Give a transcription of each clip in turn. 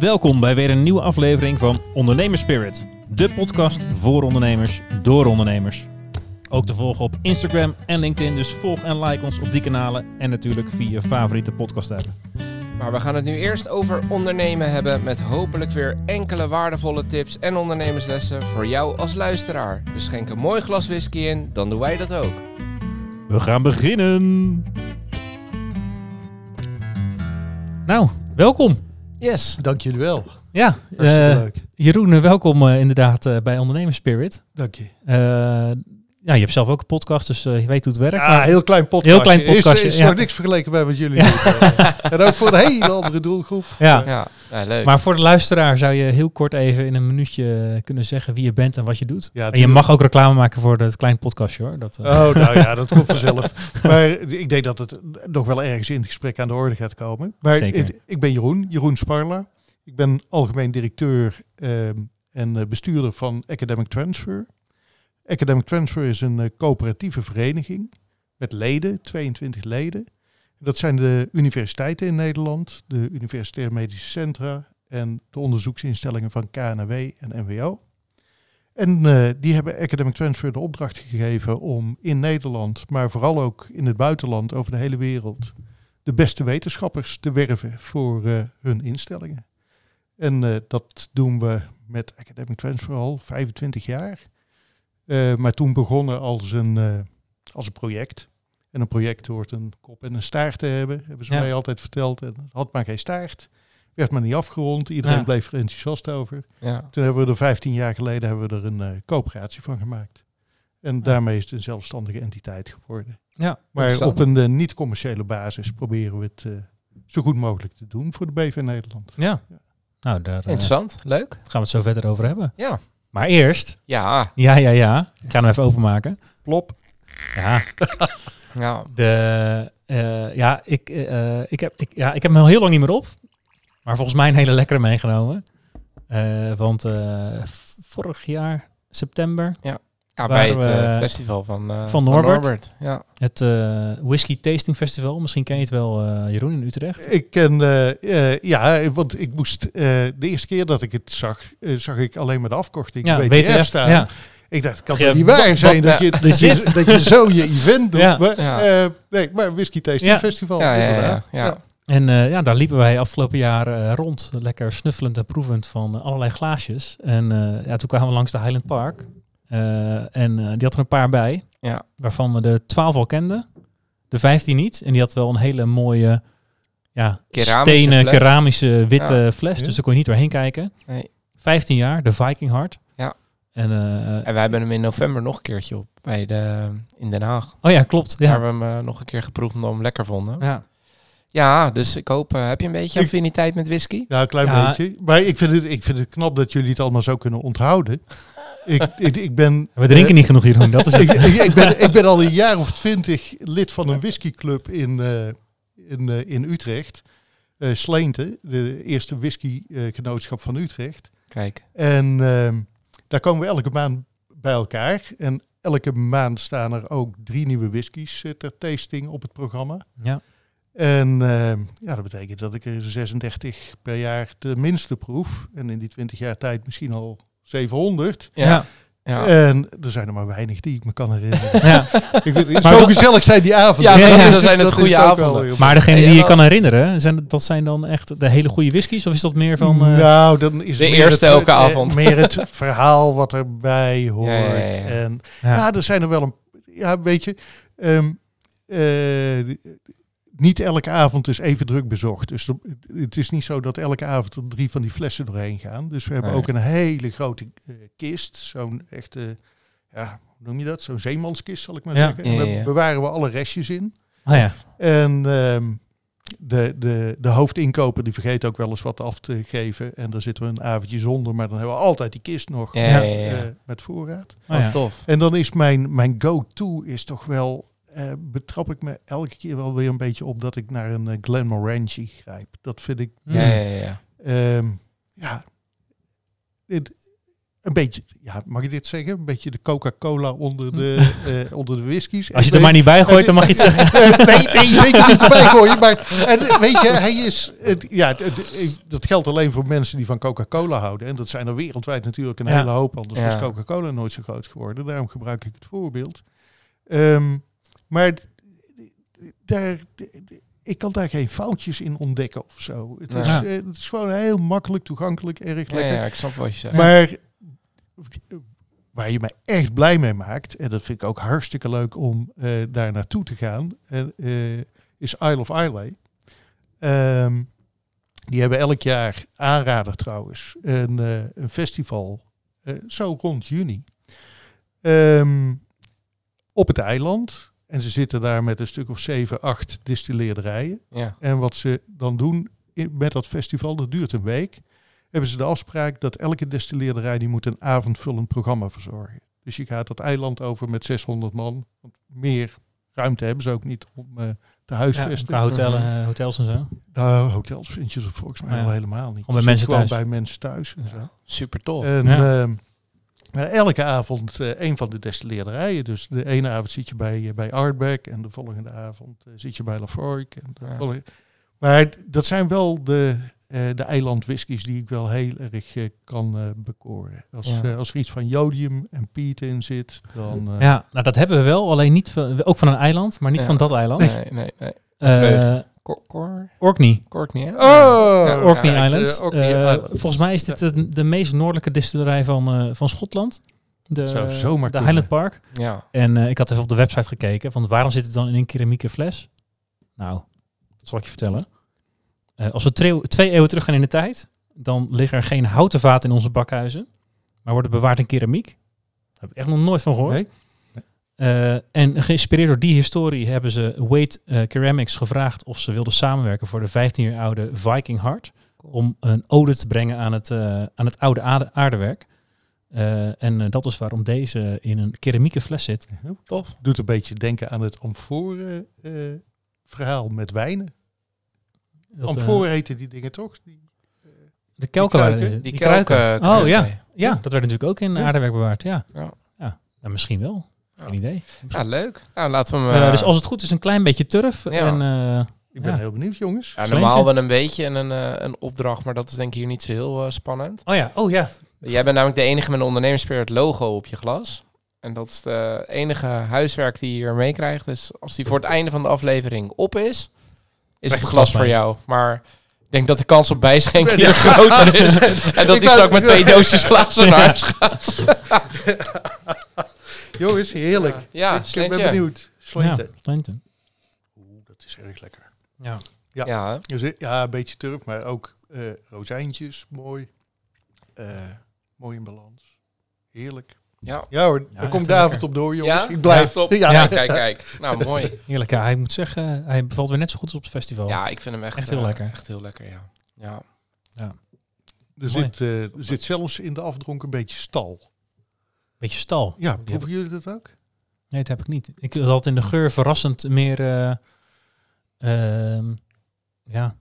Welkom bij weer een nieuwe aflevering van Ondernemers Spirit. De podcast voor ondernemers, door ondernemers. Ook te volgen op Instagram en LinkedIn, dus volg en like ons op die kanalen. En natuurlijk via je favoriete podcast app. Maar we gaan het nu eerst over ondernemen hebben met hopelijk weer enkele waardevolle tips en ondernemerslessen voor jou als luisteraar. Dus schenk een mooi glas whisky in, dan doen wij dat ook. We gaan beginnen! Nou, welkom. Yes. Dank jullie wel. Ja, Hartstikke eh, leuk. Jeroen, eh, welkom eh, inderdaad eh, bij Ondernemers Spirit. Dank je. Ja, je hebt zelf ook een podcast, dus eh, je weet hoe het werkt. Ja, maar- heel klein podcastje. Heel klein podcastje, Is, is ja. nog niks vergeleken bij wat jullie doen. Eh, en ook voor een hele andere doelgroep. ja. Ja, ja leuk. Maar voor de luisteraar zou je heel kort even in een minuutje kunnen zeggen wie je bent en wat je doet. Ja, en je mag ook reclame maken voor het klein podcastje hoor. Dat, eh, Oh, nou ja, dat komt vanzelf. Maar ik denk dat het nog wel ergens in het gesprek aan de orde gaat komen. Maar Zeker. ik, ik ben Jeroen, Jeroen Sparla. Ik ben algemeen directeur ehm, en bestuurder van Academic Transfer. Academic Transfer is een eh, coöperatieve vereniging met leden, 22 leden. Dat zijn de universiteiten in Nederland, de universitaire medische centra en de onderzoeksinstellingen van KNW en NWO. En eh, die hebben Academic Transfer de opdracht gegeven om in Nederland, maar vooral ook in het buitenland, over de hele wereld, de beste wetenschappers te werven voor eh, hun instellingen. En dat doen we met Academic Transfer al 25 jaar. Eh, maar toen begonnen als een, eh, als een project. En een project hoort een kop en een staart te hebben, hebben ze Ja. mij altijd verteld. En het had maar geen staart. Werd maar niet afgerond. Iedereen Ja. bleef er enthousiast over. ja. Toen hebben we er 15 jaar geleden hebben we er een eh, coöperatie van gemaakt. En daarmee is het een zelfstandige entiteit geworden. ja. Maar op een niet-commerciële basis proberen we het eh, zo goed mogelijk te doen voor de BV Nederland. ja. Nou, daar Interessant, leuk. gaan we het zo verder over hebben. Ja. Maar eerst, Ja, ja, ja, ja. Ik ga hem even openmaken. Plop. Ja, ja. de, eh, ja, ik, eh, ik, heb, ik, ja, ik heb hem al heel lang niet meer op. Maar volgens mij een hele lekkere meegenomen. Eh, want vorig jaar, september, ja bij het we- eh, festival van, eh, van Norbert. Ja. het eh, Whisky Tasting Festival. Misschien ken je het wel, eh, Jeroen, in Utrecht. Ik ken, ja, want ik moest, eh, de eerste keer dat ik het zag, zag ik alleen maar de afkorting Ja, WTF, WTF, staan. ja. Ik dacht, het kan Ja, niet wat- waar zijn wat- dat, je, ja, dat, is je, dat je zo je event doet. Ja. Maar, Ja. eh, nee, maar Whisky Tasting Ja. Festival, Ja, ja, ja, inderdaad. ja. Ja. En eh, ja, daar liepen wij afgelopen jaar eh, rond. Lekker snuffelend en proevend van allerlei glaasjes. En eh, ja, toen kwamen we langs de Highland Park. Eh, en eh, die had er een paar bij. Ja. Waarvan we de 12 al kenden. De 15 niet. En die had wel een hele mooie ja, Keramische stenen, fles. keramische witte Ja. fles. Dus daar kon je niet doorheen kijken. Nee. 15 jaar, de Viking Heart. Ja. En, eh, En wij hebben hem in november nog een keertje op bij de, in Den Haag. oh ja, klopt. Daar Ja. hebben we hem nog een keer geproefd omdat we hem lekker vonden. Ja. Ja, dus ik hoop, heb je een beetje affiniteit met whisky? Ja, een klein Ja. beetje. Maar ik vind, het, ik vind het knap dat jullie het allemaal zo kunnen onthouden. Ik, ik, ik ben... We drinken niet genoeg, Jeroen. Dat is ik, het. ik, ik ben, ik ben al een jaar of twintig lid van een whiskyclub in, eh, in, eh, in Utrecht. Eh Sleente, de eerste whiskygenootschap van Utrecht. Kijk. En ehm, daar komen we elke maand bij elkaar. En elke maand staan er ook drie nieuwe whiskies ter tasting op het programma. Ja. En ehm, ja, dat betekent dat ik er 36 per jaar tenminste proef. En in die 20 jaar tijd misschien al 700. Ja. Ja. En er zijn er maar weinig die ik me kan herinneren. Ja. ik weet, Maar zo dat- gezellig zijn die avonden. Ja, dat- is dat zijn het dat goede avonden. wel. Maar degene En die je kan herinneren, zijn, dat zijn dan echt de hele goede whiskies? Of is dat meer van... eh, nou, dan is De het meer eerste het, elke eh, avond. Meer het verhaal wat erbij hoort. Ja, ja, ja, ja. En ja. ja. er zijn er wel een... Ja, weet je... ehm, eh, niet elke avond is even druk bezocht. Dus er- het is niet zo dat elke avond er drie van die flessen doorheen gaan. Dus we hebben Nee. ook een hele grote eh, kist. Zo'n echte... Ja, hoe noem je dat? Zo'n zeemanskist, zal ik maar Ja. zeggen. En Ja, daar ja, ja. bewaren we alle restjes in. Oh ja. En ehm, de, de, de hoofdinkoper die vergeet ook wel eens wat af te geven. En daar zitten we een avondje zonder, maar dan hebben we altijd die kist nog Ja, ja, met, ja, ja. eh, met voorraad. Oh ja. Tof. En dan is mijn, mijn go-to is toch wel, eh, betrap ik me elke keer wel weer een beetje op dat ik naar een uh, Glenmorangie grijp. Dat vind ik, Mm. Ja, ja, ja. ehm, ja, een beetje, ja, mag ik dit zeggen? Een beetje de Coca-Cola onder de, eh, onder de whiskies. Als je het er maar niet bij gooit, dan mag je het zeggen. Eh, nee, nee, zeker niet erbij gooien. Maar en, eh, weet je, hij is. het- ja, het- het- dat geldt alleen voor mensen die van Coca-Cola houden. En dat zijn er wereldwijd natuurlijk een Ja. hele hoop. Anders Ja. was Coca-Cola nooit zo groot geworden. Daarom gebruik ik het voorbeeld. Ehm, maar daar, ik kan daar geen foutjes in ontdekken of zo. Het, is, eh, het is gewoon heel makkelijk toegankelijk, erg lekker. ja, ik snap wat je zegt. Maar waar je mij echt blij mee maakt, en dat vind ik ook hartstikke leuk om eh, daar naartoe te gaan, eh, is Isle of Islay. Ehm, die hebben elk jaar aanrader trouwens, een, een festival, zo rond juni, Ehm, op het eiland. En ze zitten daar met een stuk of zeven, acht distilleerderijen. Ja. En wat ze dan doen in- met dat festival, dat duurt een week, hebben ze de afspraak dat elke destilleerderij die moet een avondvullend programma verzorgen. Dus je gaat dat eiland over met 600 man. Want meer ruimte hebben ze ook niet om eh, te Ja, huisvesten. qua hotellen, eh, hotels en zo. Nou, hotels vind je er volgens mij Ja. wel helemaal niet. Gewoon bij mensen gewoon thuis. bij mensen thuis. En, zo. Super tof. en Ja. ehm, elke avond eh, een van de destilleerderijen. Dus de ene avond zit je bij, eh, bij Ardbeg en de volgende avond eh, zit je bij de Ja. Maar dat zijn wel de, eh de eilandwhiskies die ik wel heel erg kan eh, bekoren. Als, Ja. eh, als er iets van jodium en piet in zit, dan... eh, Ja, nou dat hebben we wel. Alleen niet van, ook van een eiland, maar niet Ja. van dat eiland. Nee, nee, nee. Eh. Cor, cor, Orkney. Courtney, hè? Oh! Ja, Orkney ja, Islands. eh, Orkney Eh, Islands. volgens mij is dit de, de meest noordelijke distillerij van, eh, van Schotland. De, Zou zomaar de kunnen. Highland Park. Ja. En eh, ik had even op de website gekeken. Van waarom zit het dan in een keramieke fles? Nou, dat zal ik je vertellen. Eh, als we twee, twee eeuwen terug gaan in de tijd, dan liggen er geen houten vaten in onze bakhuizen, maar worden bewaard in keramiek. Daar heb ik echt nog nooit van gehoord. Nee? Eh, en geïnspireerd door die historie hebben ze Wade eh, Ceramics gevraagd of ze wilden samenwerken voor de 15 jaar oude Viking Heart. Om een ode te brengen aan het, eh, aan het oude aarde- aardewerk. Eh, en dat is waarom deze in een keramieke fles zit. Tof. Doet een beetje denken aan het amforen eh, verhaal met wijnen. Dat, Amforen heten die dingen toch? Die, de kelken die. Die, kelken. Oh ja. Ja, dat werd natuurlijk ook in Ja. aardewerk bewaard. Ja. Ja. ja. Nou, misschien wel. Geen Ja. idee. Ja, leuk. Nou, laten we hem... Eh, dus als het goed is, een klein beetje turf. Ja. En, eh, ik ben Ja. heel benieuwd, jongens. ja, normaal wel een beetje en een, eh, een opdracht, maar dat is denk ik hier niet zo heel spannend. oh ja, oh ja. Jij bent namelijk de enige met een ondernemerspirit logo op je glas. En dat is de enige huiswerk die je hier meekrijgt. Dus als die voor het einde van de aflevering op is, is het glas voor jou. Maar ik denk dat de kans op bijschenken hier groter is. En dat Ik wou- straks met twee doosjes glazen naar huis gaat. Jongens, heerlijk. Ja, ik ben slentje. benieuwd. Slenten. Ja, slenten. Oeh, dat is erg lekker. Ja. Ja. Ja? Dus, eh, ja, een beetje turf, maar ook eh, rozijntjes, mooi. Eh, mooi in balans. Heerlijk. ja. Ja hoor, Ja, daar komt David lekker. op door, jongens. Ja? Ik blijf. Ja, top. Ja. Ja, kijk, kijk. Nou, mooi. Heerlijk. Ja, hij moet zeggen, hij bevalt weer net zo goed als op het festival. Ja, ik vind hem echt, Echt heel eh, lekker. Echt heel lekker, ja. Ja, Er Mooi. zit, eh, er zit zelfs in de afdronk een beetje stal. Beetje stal. Ja, proeven jullie dat ook? Nee, dat heb ik niet. Ik had in de geur verrassend meer, eh, ehm, ja,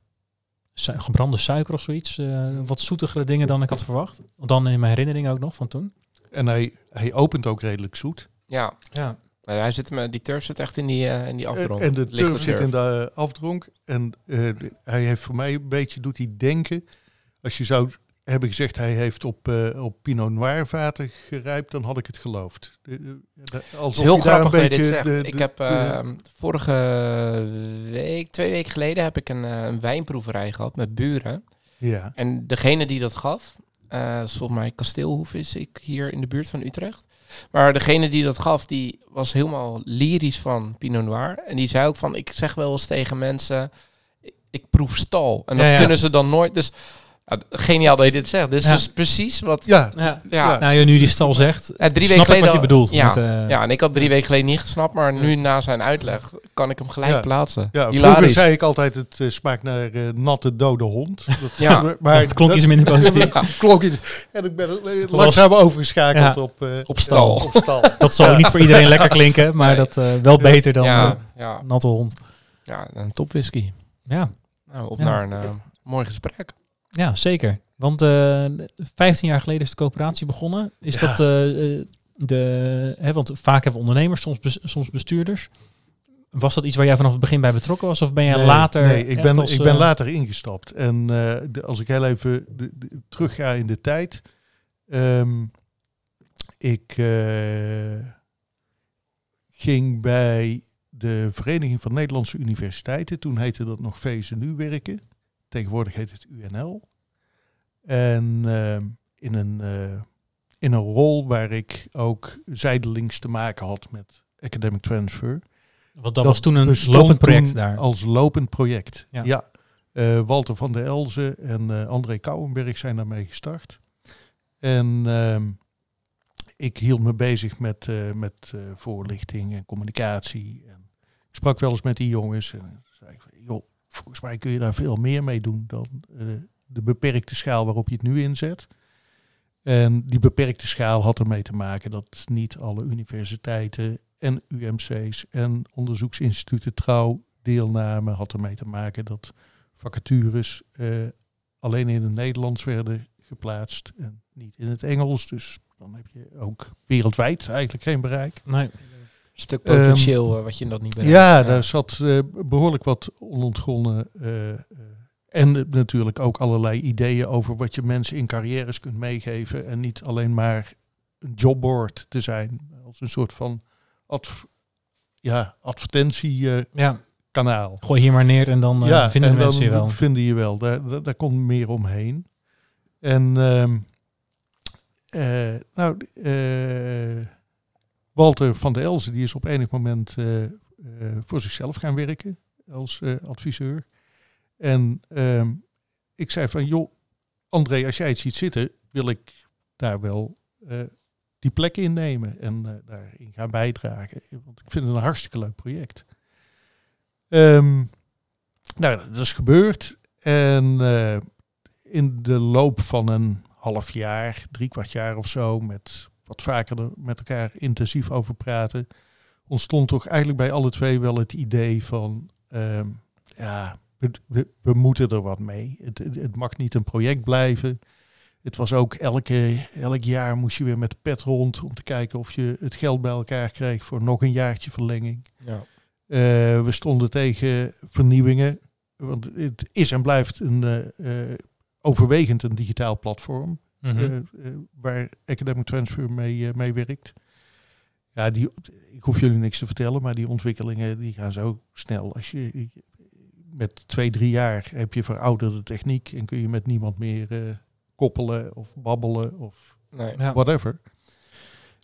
su- gebrande suiker of zoiets. eh, wat zoetigere dingen dan ik had verwacht. Dan in mijn herinnering ook nog van toen. En hij, hij opent ook redelijk zoet. ja. Ja. Nou, hij zit, me- die turf zit echt in die, eh, in die afdronk. En, en de turf zit in de afdronk. En eh, hij heeft voor mij een beetje, doet hij denken, als je zou hebben gezegd hij heeft op, eh, op Pinot Noir vaten gerijpt, dan had ik het geloofd. Het alsof is heel grappig dat je dit zegt. de- ik heb de- ehm, vorige week, twee weken geleden, heb ik een, eh, een wijnproeverij gehad met buren. ja. En degene die dat gaf, eh, dat is volgens mij Kasteelhoef is ik hier in de buurt van Utrecht. Maar degene die dat gaf, die was helemaal lyrisch van Pinot Noir. En die zei ook van, ik zeg wel eens tegen mensen, ik, ik proef stal. En dat Ja, ja. kunnen ze dan nooit. Dus geniaal dat je dit zegt. Dus Ja. dat is precies wat... Ja, Ja. Ja, Ja. ja. Nou, ja, nu die stal zegt, drie snap weken ik geleden... wat je bedoelt. Ja, met, eh, ja, en ik had drie weken geleden niet gesnapt, maar nu na zijn uitleg kan ik hem gelijk Ja. plaatsen. ja, vroeger Hilarisch. zei ik altijd het eh, smaakt naar eh, natte dode hond. Dat, Ja. maar het klonk iets minder positief. Ja. klonk iets- En ik ben langzaam overgeschakeld Ja. op, eh, Op stal. Op stal. Dat zal niet voor iedereen lekker klinken, maar Nee. dat eh, wel beter dan ja, ja, natte hond. ja, een top whisky. Ja, Nou, op Ja. naar een mooi gesprek. Ja, zeker. Want eh 15 jaar geleden is de coöperatie begonnen. Is Ja. dat eh, eh, de... Hè, want vaak hebben we ondernemers, soms, bes- soms bestuurders. Was dat iets waar jij vanaf het begin bij betrokken was? Of ben jij Nee, later... Nee, ik ben, als, ik ben later ingestapt. En de- als ik heel even de, de- terug ga in de tijd. ehm, ik ging bij de Vereniging van Nederlandse Universiteiten. Toen heette dat nog VSNU werken. Tegenwoordig heet het UNL. En ehm, in, een, eh, in een rol waar ik ook zijdelings te maken had met academic transfer. Want dat, was toen een lopend project toen daar. Als lopend project. Ja. Ja. Eh, Walter van der Elzen en eh, André Kouwenberg zijn daarmee gestart. En ehm, ik hield me bezig met, met voorlichting en communicatie. En ik sprak wel eens met die jongens en zei ik, volgens mij kun je daar veel meer mee doen dan eh, de beperkte schaal waarop je het nu inzet. En die beperkte schaal had ermee te maken dat niet alle universiteiten en UMC's en onderzoeksinstituten trouw deelnamen. Had ermee te maken dat vacatures eh, alleen in het Nederlands werden geplaatst en niet in het Engels. Dus dan heb je ook wereldwijd eigenlijk geen bereik. Nee. Stuk potentieel eh, wat je dat niet bereikt. Ja, daar zat eh, behoorlijk wat onontgonnen. eh, eh, en natuurlijk ook allerlei ideeën over wat je mensen in carrières kunt meegeven. En niet alleen maar een jobboard te zijn. Als een soort van adv ja, advertentiekanaal. Ja, gooi hier maar neer en dan eh, vinden en mensen je dan wel. vinden je wel. Daar, daar, daar komt meer omheen. En ehm, eh, nou, eh, Walter van der Elzen die is op enig moment eh, eh, voor zichzelf gaan werken als eh, adviseur. En ehm, ik zei van, joh, André, als jij het ziet zitten, wil ik daar wel die plek innemen en daarin gaan bijdragen. Want ik vind het een hartstikke leuk project. Ehm, nou, dat is gebeurd. En in de loop van een half jaar, drie kwart jaar of zo, met wat vaker er met elkaar intensief over praten, ontstond toch eigenlijk bij alle twee wel het idee van, ehm, ja, we, we, we moeten er wat mee. Het, het, het mag niet een project blijven. Het was ook elke, elk jaar moest je weer met de pet rond om te kijken of je het geld bij elkaar kreeg voor nog een jaartje verlenging. Ja. Eh, we stonden tegen vernieuwingen. Want het is en blijft een, eh, eh, overwegend een digitaal platform. Mhm. eh, eh, waar Academic Transfer mee, eh, mee werkt. Ja, die, ik hoef jullie niks te vertellen, maar die ontwikkelingen die gaan zo snel. Als je met twee, drie jaar heb je verouderde techniek en kun je met niemand meer eh, koppelen of babbelen of Nee. Ja. whatever.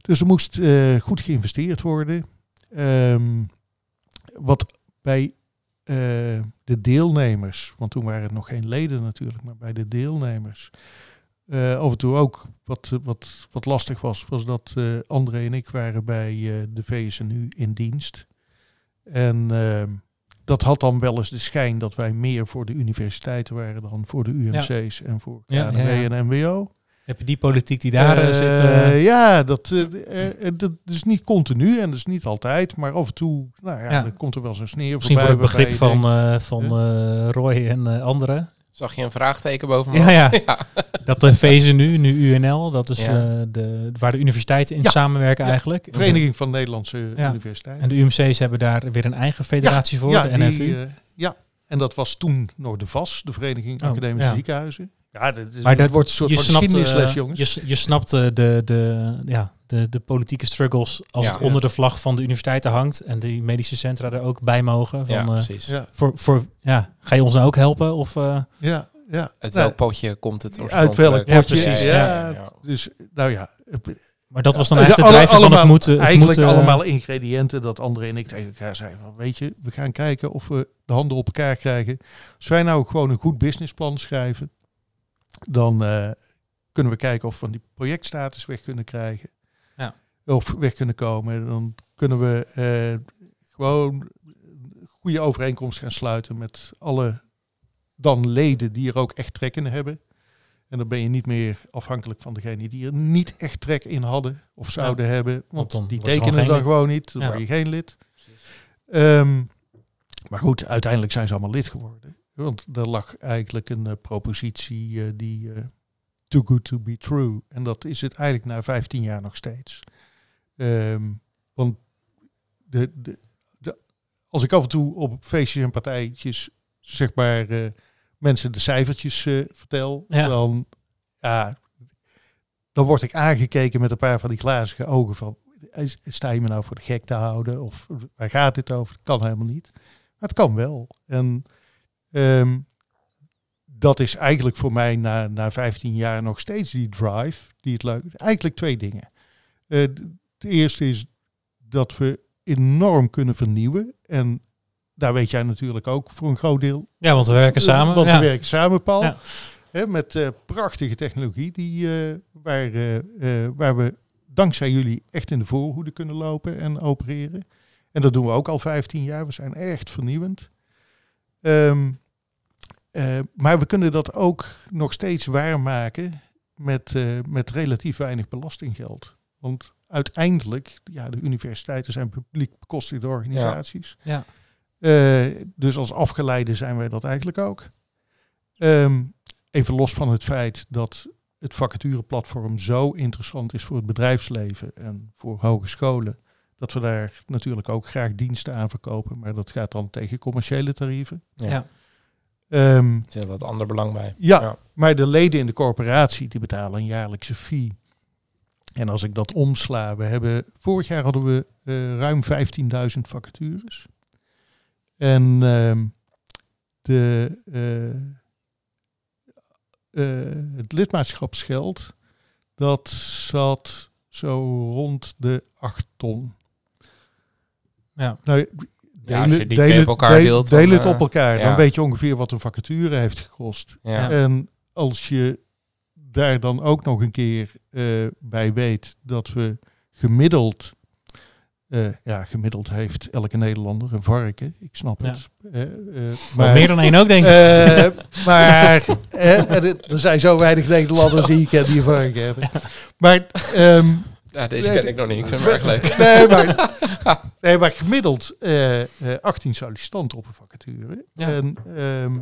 Dus er moest eh, goed geïnvesteerd worden. Ehm, wat bij eh, de deelnemers, want toen waren het nog geen leden natuurlijk, maar bij de deelnemers eh, af en toe ook wat, wat, wat lastig was, was dat eh, André en ik waren bij eh, de VSNU in dienst. En ehm, dat had dan wel eens de schijn dat wij meer voor de universiteiten waren dan voor de UMC's en voor Ja, KNW ja, en MWO. Heb je die politiek die daar zit? Ja, dat, dat is niet continu en dat is niet altijd, maar af en toe nou ja, dan komt er wel zo'n sneer misschien voor voorbij. het begrip van, denkt, van Roy en anderen. Zag je een vraagteken boven me? Ja, ja. Dat de VSNU, nu UNL, dat is Ja. eh, de, waar de universiteiten in Ja. samenwerken Ja. eigenlijk. Vereniging van Nederlandse Ja. Universiteiten. En de UMC's hebben daar weer een eigen federatie voor, de die, NFU. eh, ja, en dat was toen nog de VAS, de Vereniging Oh, Academische ja. Ziekenhuizen. Ja, dat, is, Maar dat dat- wordt een soort je van snapt, geschiedenisles, eh, jongens. Je, je snapt eh, de, de, ja, de, de politieke struggles als Ja. het onder de vlag van de universiteiten hangt en die medische centra er ook bij mogen. Van, Ja, eh, precies. ja, voor, voor, ja, ga je ons nou ook helpen? Of, eh, ja, ja. Uit welk potje komt het uit welk Ja, potje? precies, Ja, ja. Dus, nou ja, maar dat was dan eigenlijk de alle- drijver van het allemaal- moeten... Het Eigenlijk allemaal ingrediënten dat André en ik tegen elkaar zeiden van, weet je, we gaan kijken of we de handen op elkaar krijgen. Als wij nou gewoon een goed businessplan schrijven, dan eh, kunnen we kijken of we van die projectstatus weg kunnen krijgen. Ja. Of weg kunnen komen. Dan kunnen we eh, gewoon een goede overeenkomst gaan sluiten met alle dan leden die er ook echt trek in hebben. En dan ben je niet meer afhankelijk van degene die er niet echt trek in hadden of zouden hebben. Want dan die tekenen dan gewoon niet. Dan Ja. word je geen lid. Ehm, maar goed, uiteindelijk zijn ze allemaal lid geworden. Want er lag eigenlijk een eh, propositie eh, die eh, too good to be true. En dat is het eigenlijk na 15 jaar nog steeds. Ehm, want de, de, de, als ik af en toe op feestjes en partijtjes zeg maar mensen de cijfertjes vertel, Ja. dan ja, dan word ik aangekeken met een paar van die glazige ogen van sta je me nou voor de gek te houden of waar gaat dit over? Dat kan helemaal niet. Maar het kan wel. En ehm, dat is eigenlijk voor mij na, na 15 jaar nog steeds die drive die het leuk is. Eigenlijk twee dingen. D- de eerste is dat we enorm kunnen vernieuwen. En daar weet jij natuurlijk ook voor een groot deel. Ja, want we werken Eh, samen. Want ja. we werken samen, Paul. Ja. Hè, met eh, prachtige technologie die, waar, waar we dankzij jullie echt in de voorhoede kunnen lopen en opereren. En dat doen we ook al 15 jaar. We zijn echt vernieuwend. Ehm, eh, maar we kunnen dat ook nog steeds waarmaken met, eh, met relatief weinig belastinggeld. Want uiteindelijk, ja, de universiteiten zijn publiek bekostigde organisaties. Ja. Eh, dus als afgeleide zijn wij dat eigenlijk ook. Ehm, even los van het feit dat het vacatureplatform zo interessant is voor het bedrijfsleven en voor hogescholen, dat we daar natuurlijk ook graag diensten aan verkopen, maar dat gaat dan tegen commerciële tarieven. Ja. Ja. Ehm, Er zit wat ander belang bij. ja, Ja. maar de leden in de corporatie die betalen een jaarlijkse fee. En als ik dat omsla, we hebben vorig jaar hadden we eh, ruim 15.000 vacatures. En ehm, de, eh, eh, het lidmaatschapsgeld, dat zat zo rond de 8 ton. Ja. Nou, Ja, als je die twee op elkaar deel- deelt, dan, deel het eh, op elkaar. Dan ja. weet je ongeveer wat een vacature heeft gekost. Ja. En als je daar dan ook nog een keer eh, bij weet dat we gemiddeld, eh, ja, gemiddeld heeft elke Nederlander een varken, ik snap Ja. het. eh, eh, Maar meer dan één ook, denk ik. eh, maar eh, er zijn zo weinig Nederlanders die ik ken die een varken hebben. Maar ehm, Ja, deze Nee, ken ik nog niet. Ik vind hem erg leuk. Nee, maar, nee, maar gemiddeld eh, eh, 18 sollicitanten op een vacature. Ja. En, ehm,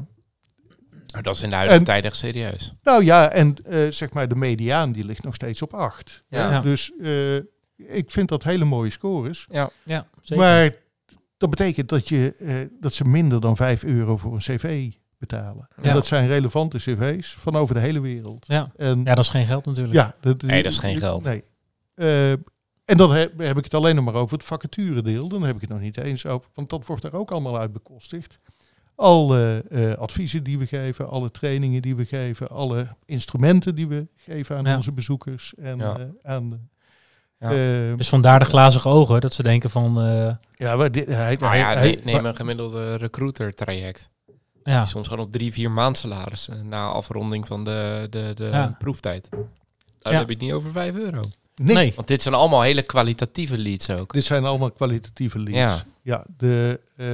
Maar dat is in de huidige En- tijd echt serieus. nou ja, en eh, zeg maar de mediaan die ligt nog steeds op 8. Ja. Ja. Dus eh, ik vind dat hele mooie scores. Ja. Ja, zeker. Maar dat betekent dat, je, eh, dat ze minder dan 5 euro voor een cv betalen. Ja. En dat zijn relevante cv's van over de hele wereld. ja. En ja, dat is geen geld natuurlijk. Ja, dat, Nee, dat is geen geld. Nee. Eh, en dan heb, heb ik het alleen nog maar over het vacaturedeel. Dan heb ik het nog niet eens over, want dat wordt er ook allemaal uit bekostigd. Alle eh, adviezen die we geven, alle trainingen die we geven, alle instrumenten die we geven aan Ja. onze bezoekers en Ja. eh, aan. Ja. eh, Dus vandaar de glazige ogen, dat ze denken van... eh, ja, maar dit, hij, Nou ja, hij- neem een gemiddelde recruiter traject. ja, Soms gewoon op drie, vier maand salaris na afronding van de, de, de Ja. proeftijd. Dan Ja. heb je het niet over 5 euro. Nee, nee. Want dit zijn allemaal hele kwalitatieve leads ook. Dit zijn allemaal kwalitatieve leads. Ja. Ja, de, eh,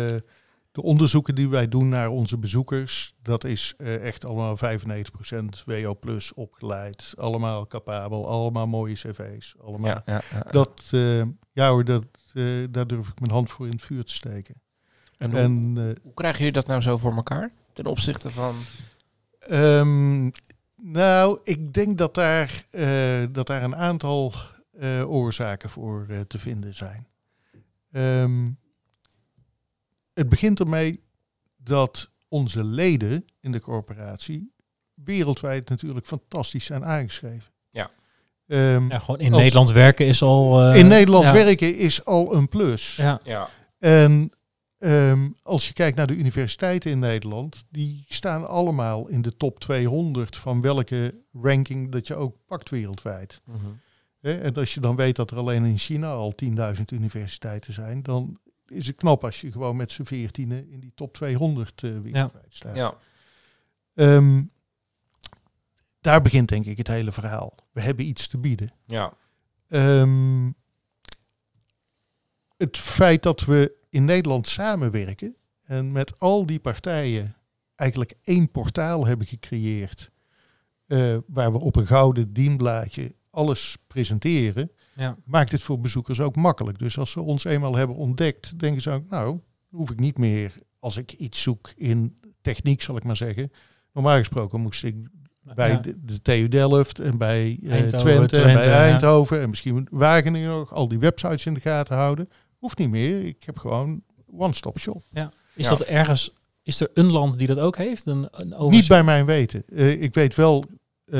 de onderzoeken die wij doen naar onze bezoekers, dat is eh, echt allemaal 95% WO plus opgeleid. Allemaal capabel, allemaal mooie cv's. Allemaal. Ja, ja, ja. Dat, eh, ja hoor, dat, daar durf ik mijn hand voor in het vuur te steken. En hoe, En hoe krijgen jullie dat nou zo voor elkaar? Ten opzichte van... Ehm, nou, ik denk dat daar, eh, dat daar een aantal eh, oorzaken voor eh, te vinden zijn. Ehm, het begint ermee dat onze leden in de corporatie wereldwijd natuurlijk fantastisch zijn aangeschreven. Ja. Ehm, ja, gewoon in Als- Nederland werken is al... eh, in Nederland ja. werken is al een plus. Ja, Ja. En ehm, als je kijkt naar de universiteiten in Nederland, die staan allemaal in de top 200 van welke ranking dat je ook pakt wereldwijd. Mhm. Hè, En als je dan weet dat er alleen in China al 10.000 universiteiten zijn, dan is het knap als je gewoon met z'n veertienen in die top 200 eh, wereldwijd staat. ja. Ehm, daar begint denk ik het hele verhaal. We hebben iets te bieden. Ja. Ehm, het feit dat we in Nederland samenwerken en met al die partijen eigenlijk één portaal hebben gecreëerd, eh, waar we op een gouden dienblaadje alles presenteren, ja. maakt het voor bezoekers ook makkelijk. Dus als ze ons eenmaal hebben ontdekt, denken ze ook, nou, hoef ik niet meer als ik iets zoek in techniek, zal ik maar zeggen. Normaal gesproken moest ik bij Ja. de, de TU Delft en bij eh, Twente, en bij ja. Eindhoven en misschien Wageningen nog, al die websites in de gaten houden. Hoeft niet meer. Ik heb gewoon one-stop shop. Is Ja. dat ergens, is er een land die dat ook heeft? Een, een Niet bij mijn weten. Eh, ik weet wel, eh,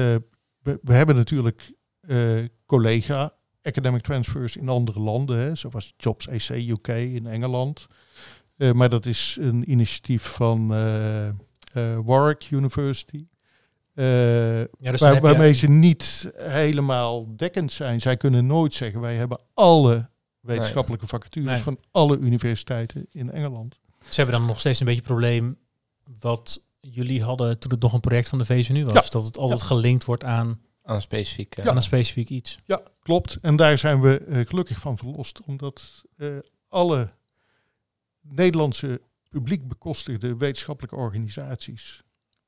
we, we hebben natuurlijk eh, collega academic transfers in andere landen, hè, zoals Jobs AC UK in Engeland. Eh, maar dat is een initiatief van eh, eh, Warwick University. Ja, dan waar- waarmee ze niet helemaal dekkend zijn. Zij kunnen nooit zeggen, wij hebben alle wetenschappelijke vacatures Nee. van alle universiteiten in Engeland. Ze hebben dan nog steeds een beetje het probleem wat jullie hadden toen het nog een project van de VSNU was. Ja. Dat het altijd Ja. gelinkt wordt aan, Aan een specifiek... eh, aan een specifiek iets. Ja, klopt. En daar zijn we eh, gelukkig van verlost, omdat eh, alle Nederlandse publiek bekostigde wetenschappelijke organisaties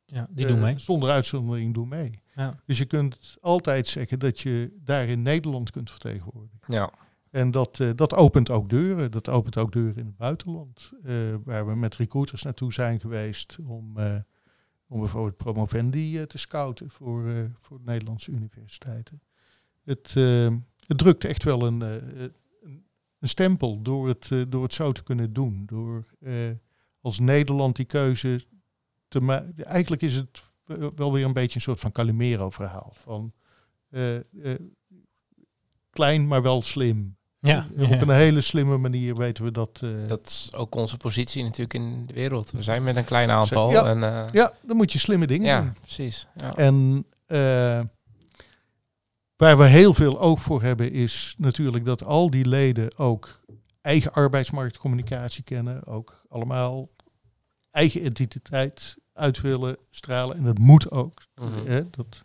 Ja, die doen mee. zonder uitzondering doen mee. Ja. Dus je kunt altijd zeggen dat je daar in Nederland kunt vertegenwoordigen. ja. En dat, eh, dat opent ook deuren. Dat opent ook deuren in het buitenland. eh, waar we met recruiters naartoe zijn geweest om, eh, om bijvoorbeeld promovendi te scouten voor, voor de Nederlandse universiteiten. Het, het drukt echt wel een, een, stempel door het, door het zo te kunnen doen. Door als Nederland die keuze te maken. Eigenlijk is het wel weer een beetje een soort van Calimero-verhaal. Van klein, maar wel slim. Ja, Op ja. een hele slimme manier weten we dat. eh, Dat is ook onze positie natuurlijk in de wereld. We zijn met een klein aantal. Ja. En, eh, ja, dan moet je slimme dingen ja, doen. precies. Ja. En eh, waar we heel veel oog voor hebben, is natuurlijk dat al die leden ook eigen arbeidsmarktcommunicatie kennen. Ook allemaal eigen identiteit uit willen stralen. En dat moet ook. Mhm. Hè, dat,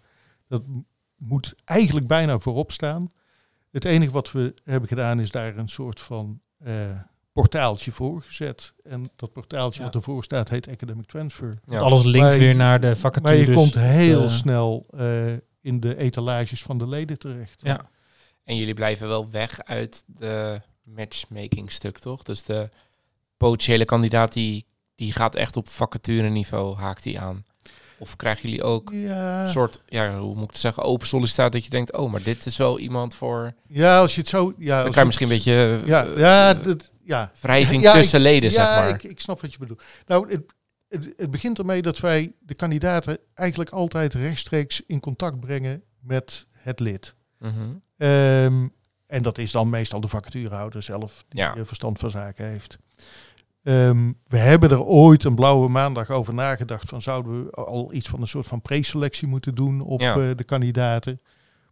dat moet eigenlijk bijna voorop staan. Het enige wat we hebben gedaan is daar een soort van eh, portaaltje voor gezet. En dat portaaltje Ja. wat ervoor staat heet Academic Transfer. Ja. Alles linkt Maar- weer naar de Maar vacatures. je komt heel eh, snel eh, in de etalages van de leden terecht. Ja. En jullie blijven wel weg uit de matchmaking stuk, toch? Dus de potentiële kandidaat die, die gaat echt op vacature niveau, haakt die aan. Of krijgen jullie ook Ja, een soort, ja, hoe moet ik het zeggen, open sollicitatie dat je denkt, oh, maar dit is wel iemand voor... ja, als je het zo... Ja, Dan kan je misschien een beetje eh, Ja, ja, dat, ja. wrijving Ja, ik- tussen leden, zeg maar. Ik, ik snap wat je bedoelt. Nou, het, het, het begint ermee dat wij de kandidaten eigenlijk altijd rechtstreeks in contact brengen met het lid. Mhm. Ehm, en dat is dan meestal de vacaturehouder zelf, die Ja. eh, verstand van zaken heeft. Ehm, we hebben er ooit een blauwe maandag over nagedacht van zouden we al iets van een soort van preselectie moeten doen op Ja. eh, de kandidaten.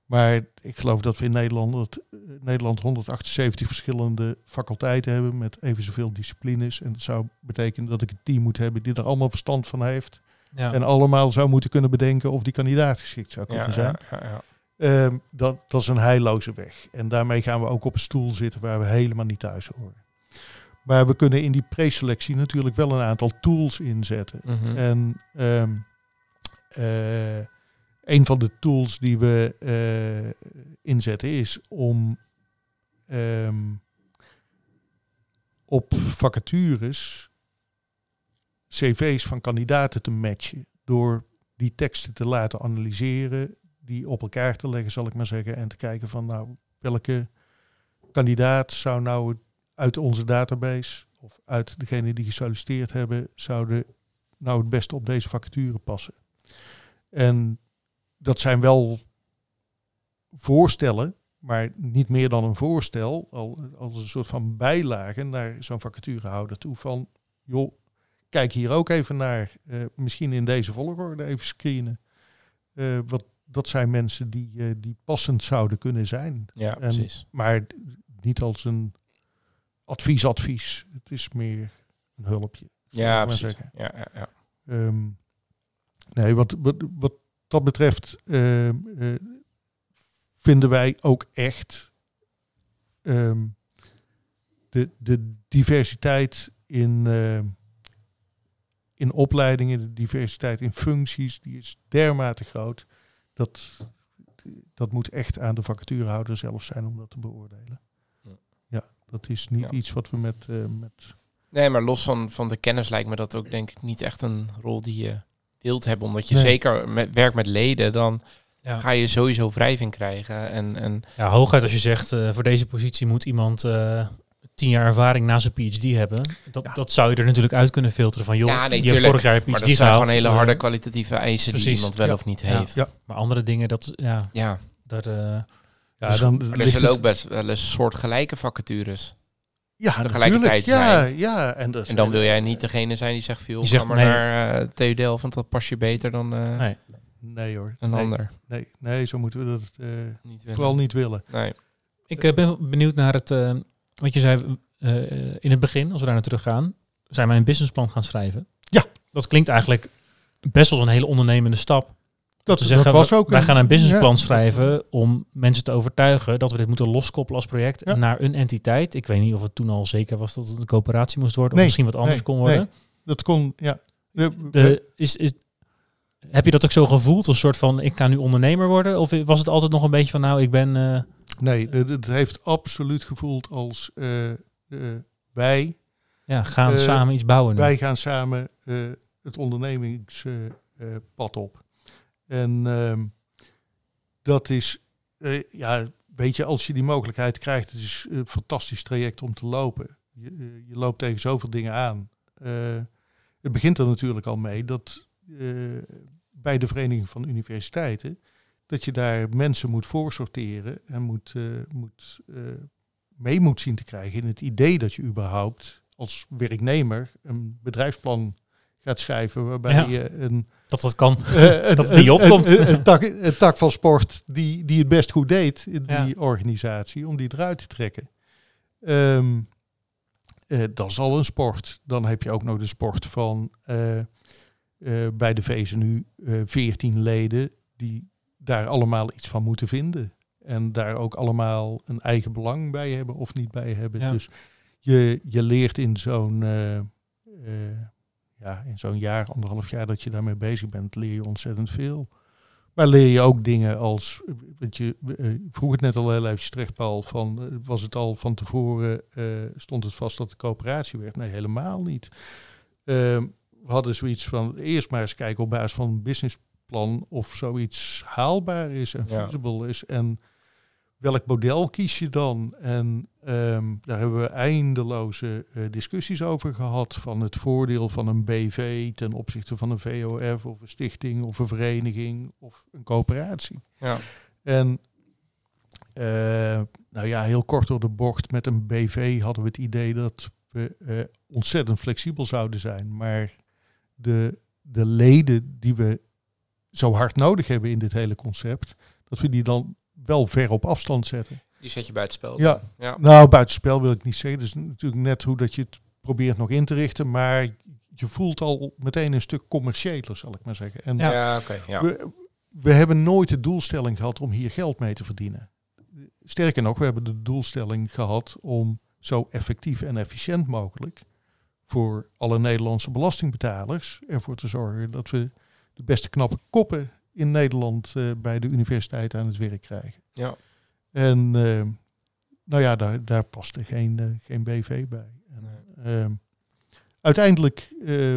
Maar ik geloof dat we in Nederland, eh, Nederland 178 verschillende faculteiten hebben met even zoveel disciplines. En dat zou betekenen dat ik een team moet hebben die er allemaal verstand van heeft. ja. En allemaal zou moeten kunnen bedenken of die kandidaat geschikt zou kunnen Ja, zijn. Ehm, dat, dat is een heilloze weg. En daarmee gaan we ook op een stoel zitten waar we helemaal niet thuis horen. Maar we kunnen in die preselectie natuurlijk wel een aantal tools inzetten. Mhm. En ehm, eh, een van de tools die we eh, inzetten is om ehm, op vacatures cv's van kandidaten te matchen. Door die teksten te laten analyseren, die op elkaar te leggen, zal ik maar zeggen. En te kijken van nou, welke kandidaat zou nou uit onze database of uit degene die gesolliciteerd hebben, zouden nou het beste op deze vacature passen. En dat zijn wel voorstellen, maar niet meer dan een voorstel, al, als een soort van bijlage naar zo'n vacaturehouder toe van, joh, kijk hier ook even naar, eh, misschien in deze volgorde even screenen. Eh, wat, dat zijn mensen die, eh, die passend zouden kunnen zijn. ja, En- precies. Maar niet als een advies-advies. Het is meer een hulpje. Ja, maar precies. zeggen. Ja, ja, ja. Ehm, nee, wat, wat, wat dat betreft ehm, eh, vinden wij ook echt ehm, de, de diversiteit in, in opleidingen, de diversiteit in functies, die is dermate groot. Dat, dat moet echt aan de vacaturehouder zelf zijn om dat te beoordelen. Ja. Ja, dat is niet Ja. iets wat we met, eh, met Nee, maar los van, van de kennis lijkt me dat ook denk ik niet echt een rol die je wilt hebben. Omdat je Nee. zeker met, werkt met leden, dan Ja. ga je sowieso wrijving krijgen. En, en Ja, hooguit als je zegt, eh, voor deze positie moet iemand eh, tien jaar ervaring na zijn PhD hebben. Dat, Ja. dat zou je er natuurlijk uit kunnen filteren van, joh, Ja, nee, tuurlijk. vorig jaar PhD maar dat zijn gehaald. gewoon hele harde kwalitatieve eisen die iemand wel Ja. of niet heeft. Ja. Maar andere dingen, dat, ja, Ja, daar... eh, Ja, Dus- dan er zullen het- ook best wel eens soortgelijke vacatures. ja, tegelijkertijd natuurlijk. Ja, zijn. ja. En, is- En dan wil jij niet degene zijn die zegt, veel, Die zegt, maar nee. naar uh, TU Delft, want dat pas je beter dan eh, nee. Nee hoor. een nee, ander. Nee, nee, zo moeten we dat eh, Niet willen. vooral niet willen. Nee. Ik eh, ben benieuwd naar het, eh, wat je zei eh, in het begin, als we daar naar terug gaan, zijn wij een businessplan gaan schrijven. Ja. Dat klinkt eigenlijk best wel een hele ondernemende stap. Dat, te zeggen, dat was we- ook wij gaan een businessplan ja. schrijven om mensen te overtuigen dat we dit moeten loskoppelen als project Ja. naar een entiteit. Ik weet niet of het toen al zeker was dat het een coöperatie moest worden Nee, of misschien wat anders nee, kon worden. nee. Dat kon, ja. De, is, is, heb je dat ook zo gevoeld, als soort van ik ga nu ondernemer worden? Of was het altijd nog een beetje van nou ik ben... eh, nee, het heeft absoluut gevoeld als eh, eh, wij, ja, gaan samen iets bouwen. nu. wij gaan samen het ondernemingspad op. En ehm, dat is, eh, ja, weet je, als je die mogelijkheid krijgt, het is een fantastisch traject om te lopen. Je, eh, je loopt tegen zoveel dingen aan. Eh, het begint er natuurlijk al mee dat bij de Vereniging van Universiteiten, dat je daar mensen moet voorsorteren en moet, moet, mee moet zien te krijgen in het idee dat je überhaupt als werknemer een bedrijfsplan gaat schrijven waarbij je een Dat dat kan. eh, een- Dat het niet opkomt. Een, een tak, een tak van sport die, die het best goed deed die organisatie, om die eruit te trekken. Eh, dat is al een sport. Dan heb je ook nog de sport van eh, bij de VSNU 14 leden die daar allemaal iets van moeten vinden. En daar ook allemaal een eigen belang bij hebben of niet bij hebben. Ja. Dus je, je leert in zo'n ja, in zo'n jaar, anderhalf jaar dat je daarmee bezig bent, leer je ontzettend veel. Maar leer je ook dingen als, want je eh, vroeg het net al heel even terecht, Paul, van eh, was het al van tevoren, eh, stond het vast dat de coöperatie werd? Nee, helemaal niet. Ehm, we hadden zoiets van, eerst maar eens kijken op basis van een businessplan of zoiets haalbaar is en Ja. feasible is. En welk model kies je dan? En ehm, daar hebben we eindeloze eh, discussies over gehad. Van het voordeel van een BV ten opzichte van een VOF of een stichting of een vereniging of een coöperatie. Ja. En eh, nou ja, heel kort door de bocht, met een BV hadden we het idee dat we eh, ontzettend flexibel zouden zijn. Maar de, de leden die we zo hard nodig hebben in dit hele concept, dat we die dan wel ver op afstand zetten. Die zet je bij het spel. Ja. ja. Nou, buitenspel wil ik niet zeggen. Dus natuurlijk net hoe dat je het probeert nog in te richten. Maar je voelt al meteen een stuk commerciëler, zal ik maar zeggen. En Ja. Ja, oké. ja. we, we hebben nooit de doelstelling gehad om hier geld mee te verdienen. Sterker nog, we hebben de doelstelling gehad om zo effectief en efficiënt mogelijk voor alle Nederlandse belastingbetalers ervoor te zorgen dat we de beste knappe koppen in Nederland eh, bij de universiteit aan het werk krijgen. Ja. En eh, nou ja, daar, daar paste geen, eh, geen BV bij. En, ehm, uiteindelijk eh,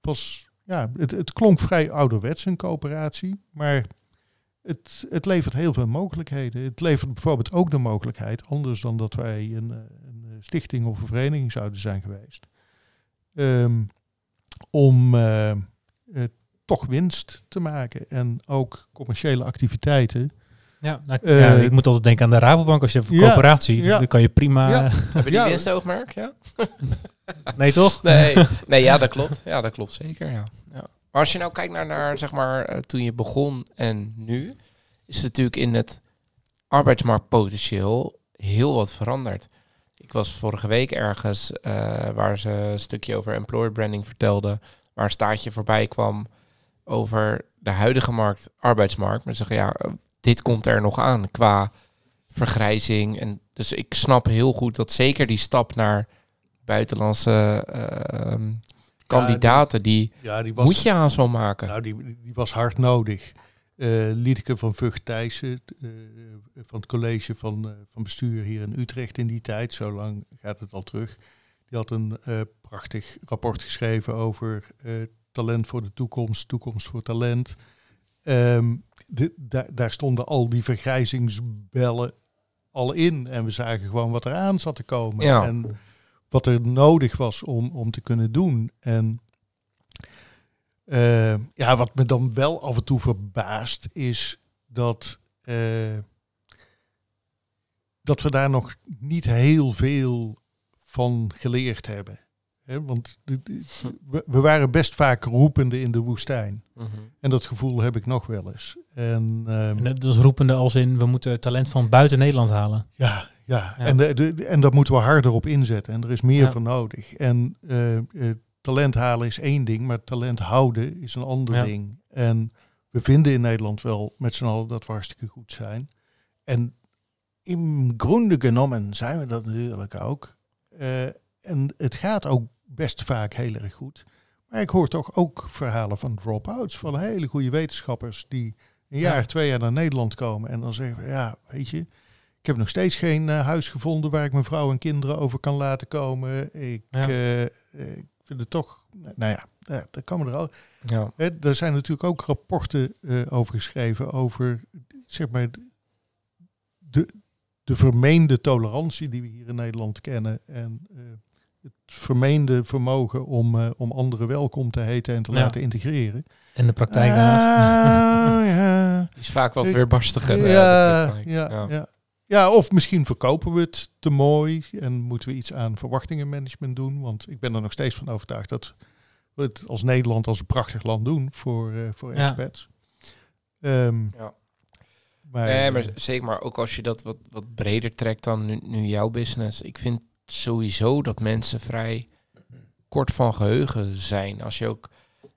was, ja, het, het klonk vrij ouderwets een coöperatie, maar het, het levert heel veel mogelijkheden. Het levert bijvoorbeeld ook de mogelijkheid, anders dan dat wij een, een stichting of een vereniging zouden zijn geweest, ehm, om eh, toch winst te maken en ook commerciële activiteiten. Ja, nou, Eh, ja, ik moet altijd denken aan de Rabobank. Als je hebt een ja, coöperatie, ja. dan kan je prima... Ja. Hebben die Ja. winstoogmerk? Ja? Nee, toch? Nee, nee, ja, dat klopt. Ja, dat klopt zeker. Ja. Ja. Maar als je nou kijkt naar, naar zeg maar, eh, toen je begon en nu, is het natuurlijk in het arbeidsmarktpotentieel heel wat veranderd. Ik was vorige week ergens eh, waar ze een stukje over employer branding vertelden, waar een staartje voorbij kwam over de huidige markt, arbeidsmarkt. Maar ze zeggen ja, dit komt er nog aan qua vergrijzing. En dus ik snap heel goed dat zeker die stap naar buitenlandse ehm, kandidaten, die Ja, die was, moet je aan zo maken. Nou, die, die was hard nodig. Liedeke van Vught Thijssen, eh, van het college van, eh, van bestuur hier in Utrecht in die tijd, zo lang gaat het al terug. Die had een prachtig rapport geschreven over talent voor de toekomst, toekomst voor talent. Ehm, de, da- daar stonden al die vergrijzingsbellen al in. En we zagen gewoon wat er aan zat te komen. Ja. En wat er nodig was om, om te kunnen doen. En eh, ja, wat me dan wel af en toe verbaast is dat, eh, dat we daar nog niet heel veel van geleerd hebben. Want we, waren best vaak roepende in de woestijn. Mhm. En dat gevoel heb ik nog wel eens. En ehm, En dat is roepende als in, we moeten talent van buiten Nederland halen. ja, ja. Ja. En, de, de- en daar moeten we harder op inzetten. En er is meer Ja. voor nodig. En eh, eh, talent halen is één ding, maar talent houden is een ander Ja. ding. En we vinden in Nederland wel met z'n allen dat we hartstikke goed zijn. En in gronde genomen zijn we dat natuurlijk ook. Eh, en het gaat ook best vaak heel erg goed. Maar ik hoor toch ook verhalen van drop-outs, van hele goede wetenschappers die een jaar, Ja. twee jaar naar Nederland komen en dan zeggen van ja, weet je, ik heb nog steeds geen eh, huis gevonden waar ik mijn vrouw en kinderen over kan laten komen. Ik, Ja. eh, eh, ik vind het toch, nou ja, ja, daar komen er al. Ja. Hè, er zijn natuurlijk ook rapporten over geschreven over, zeg maar, de, de vermeende tolerantie die we hier in Nederland kennen en het vermeende vermogen om, eh, om anderen welkom te heten en te Ja. laten integreren. En de praktijk daarnaast. Ah, ja. Is vaak wat weerbarstiger. eh, Ja, ja, Ja. ja. ja, of misschien verkopen we het te mooi en moeten we iets aan verwachtingenmanagement doen. Want ik ben er nog steeds van overtuigd dat we het als Nederland als een prachtig land doen voor, eh, voor Ja. expats. Ehm, Ja. maar, Nee, maar zeker, maar ook als je dat wat, wat breder trekt dan nu, nu jouw business. Ik vind sowieso dat mensen vrij kort van geheugen zijn. Als je ook,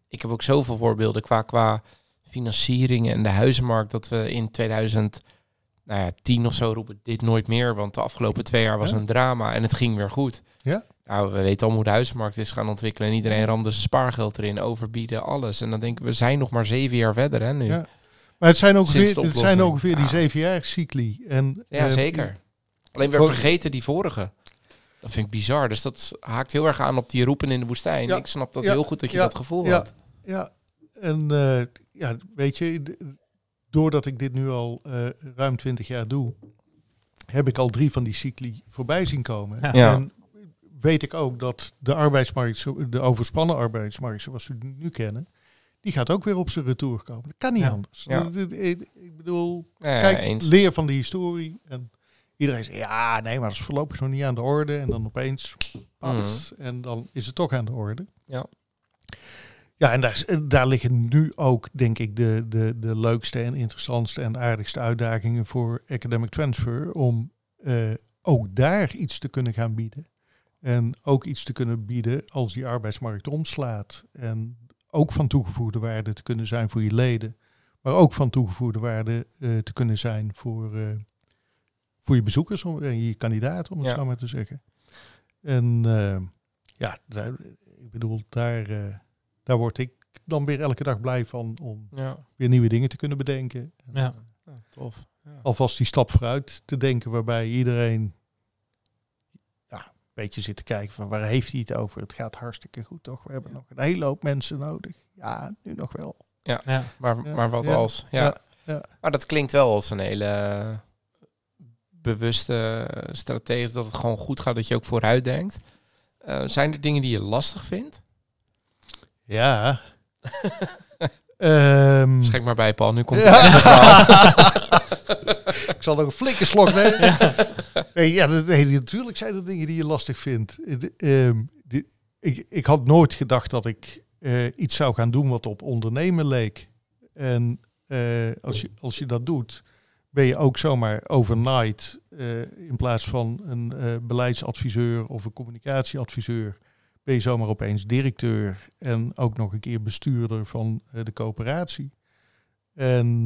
ik heb ook zoveel voorbeelden qua, qua financieringen en de huizenmarkt dat we in 2010 nou ja, 10 of zo roepen dit nooit meer, want de afgelopen twee jaar was Ja. een drama en het ging weer goed. Ja. Nou, we weten al hoe de huizenmarkt is gaan ontwikkelen en iedereen ramde zijn spaargeld erin, overbieden, alles. En dan denken we, we zijn nog maar zeven jaar verder hè nu. Ja. maar het zijn de het zijn ongeveer die zeven jaar cycli. En, Ja, eh, zeker. Alleen we vergeten die vorige. Dat vind ik bizar. Dus dat haakt heel erg aan op die roepen in de woestijn. Ja. Ik snap dat Ja. heel goed dat je Ja. dat gevoel Ja. had. Ja, en eh, ja, weet je, doordat ik dit nu al eh, ruim twintig jaar doe, heb ik al drie van die cycli voorbij zien komen. Ja. Ja. En weet ik ook dat de arbeidsmarkt, zo- de overspannen arbeidsmarkt zoals we die nu kennen, die gaat ook weer op zijn retour komen. Dat kan niet Ja. anders. Ja. Ik bedoel, kijk, leer van de historie. En iedereen zegt, ja, nee, maar dat is voorlopig nog niet aan de orde. En dan opeens, pats, en dan is het toch aan de orde. Ja. Ja, en daar, daar liggen nu ook, denk ik, de, de, de leukste en interessantste en aardigste uitdagingen voor academic transfer. Om eh, ook daar iets te kunnen gaan bieden. En ook iets te kunnen bieden als die arbeidsmarkt omslaat. En ook van toegevoegde waarde te kunnen zijn voor je leden. Maar ook van toegevoegde waarde eh, te kunnen zijn voor, eh, voor je bezoekers om- en je kandidaat, om het Ja. zo maar te zeggen. En eh, ja, daar, ik bedoel, daar, eh, daar word ik dan weer elke dag blij van om Ja. weer nieuwe dingen te kunnen bedenken. En, Ja. eh, Ja, tof. Ja. alvast die stap vooruit te denken waarbij iedereen ja, een beetje zit te kijken van waar heeft hij het over? Het gaat hartstikke goed toch? We hebben nog een hele hoop mensen nodig. Ja, nu nog wel. Ja. Maar, Ja, maar wat ja, als? Ja. ja, ja. Maar dat klinkt wel als een hele bewuste strategie dat het gewoon goed gaat, dat je ook vooruit denkt. Eh, zijn er dingen die je lastig vindt? Ja. Ehm, Schenk maar bij, Paul. Nu komt Ja. ik zal nog een flinke slok nemen. Nee, ja, nee, natuurlijk zijn er dingen die je lastig vindt. Eh, ehm, die- ik, ik had nooit gedacht dat ik eh, iets zou gaan doen wat op ondernemen leek. En eh, als, je, als je dat doet, ben je ook zomaar overnight eh, in plaats van een eh, beleidsadviseur of een communicatieadviseur, ben je zomaar opeens directeur en ook nog een keer bestuurder van eh, de coöperatie. En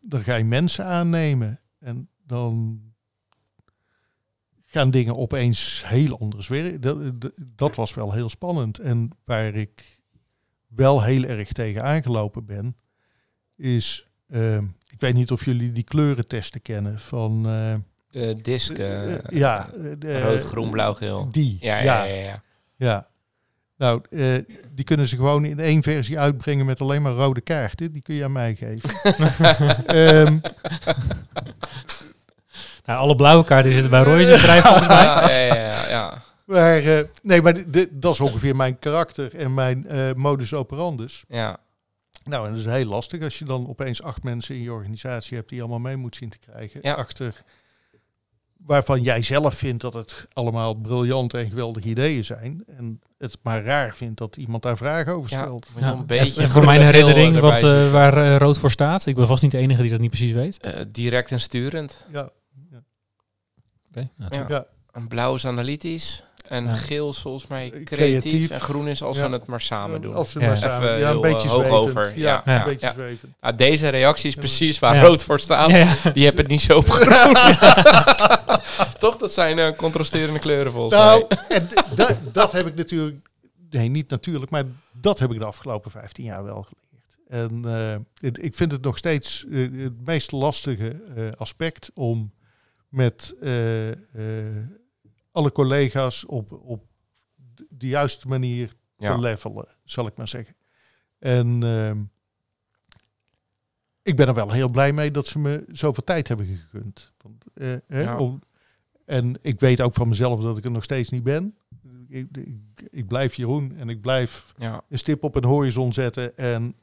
dan ga je mensen aannemen en dan gaan dingen opeens heel anders. Dat, dat, dat was wel heel spannend. En waar ik wel heel erg tegen aangelopen ben, is, ehm, ik weet niet of jullie die kleurentesten kennen van, eh, De disc. eh, Eh, ja. rood, groen, blauw, geel. Die. Ja, ja, ja. ja, Ja. Nou, eh, die kunnen ze gewoon in één versie uitbrengen met alleen maar rode kaarten. Die kun je aan mij geven. Ehm, Nou, alle blauwe kaarten zitten bij Roy's bedrijf volgens mij. ja, ja, ja, ja. maar eh, nee, maar dat is ongeveer mijn karakter en mijn eh, modus operandus. ja. Nou, en dat is heel lastig als je dan opeens acht mensen in je organisatie hebt die je allemaal mee moet zien te krijgen. Ja. Achter waarvan jij zelf vindt dat het allemaal briljante en geweldige ideeën zijn. En het maar raar vindt dat iemand daar vragen over stelt. Ja. een beetje En voor mijn herinnering wat, eh, waar eh, rood voor staat. Ik ben vast niet de enige die dat niet precies weet. Eh, direct en sturend. Ja, Oké, nou, Ja. ja. En blauw is analytisch. En Ja. geel volgens mij Eh, creatief. creatief. En groen is als Ja. we het maar samen doen. Als we Ja. maar samen, Even ja, een beetje eh, hoog zwevend. over. Ja, Ja. een Ja. beetje Ja. zwevend. Ah, deze reactie is precies waar Ja. rood voor staat. Ja, ja. Die hebben het niet zo op groen. Toch, dat zijn eh, contrasterende kleuren volgens Nou, mij. en dat, heb ik natuurlijk, nee, niet natuurlijk, maar dat heb ik de afgelopen 15 jaar wel geleerd. En eh, ik vind het nog steeds eh, het meest lastige eh, aspect om met eh, eh, alle collega's op, op de juiste manier Ja. te levelen, zal ik maar zeggen. En ehm, ik ben er wel heel blij mee dat ze me zoveel tijd hebben gegund. Want, eh, hè, Ja. om- en ik weet ook van mezelf dat ik er nog steeds niet ben. Ik, ik, ik blijf Jeroen en ik blijf Ja. een stip op een horizon zetten. En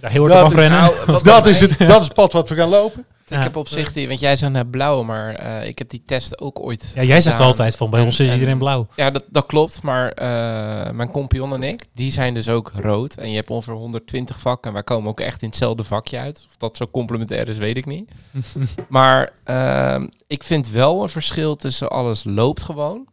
Daar heel hard Dat is-. Nou, dat is, het, dat is het pad wat we gaan lopen. Ik heb op zich die, want jij zei net blauw, maar eh, ik heb die test ook ooit. ja, jij zegt gedaan. altijd van bij ons is En- iedereen blauw. Ja, dat, dat klopt, maar eh, mijn compagnon en ik, die zijn dus ook rood. En je hebt ongeveer 120 vakken en wij komen ook echt in hetzelfde vakje uit. Of dat zo complementair is, weet ik niet. Maar ehm, ik vind wel een verschil tussen alles loopt gewoon.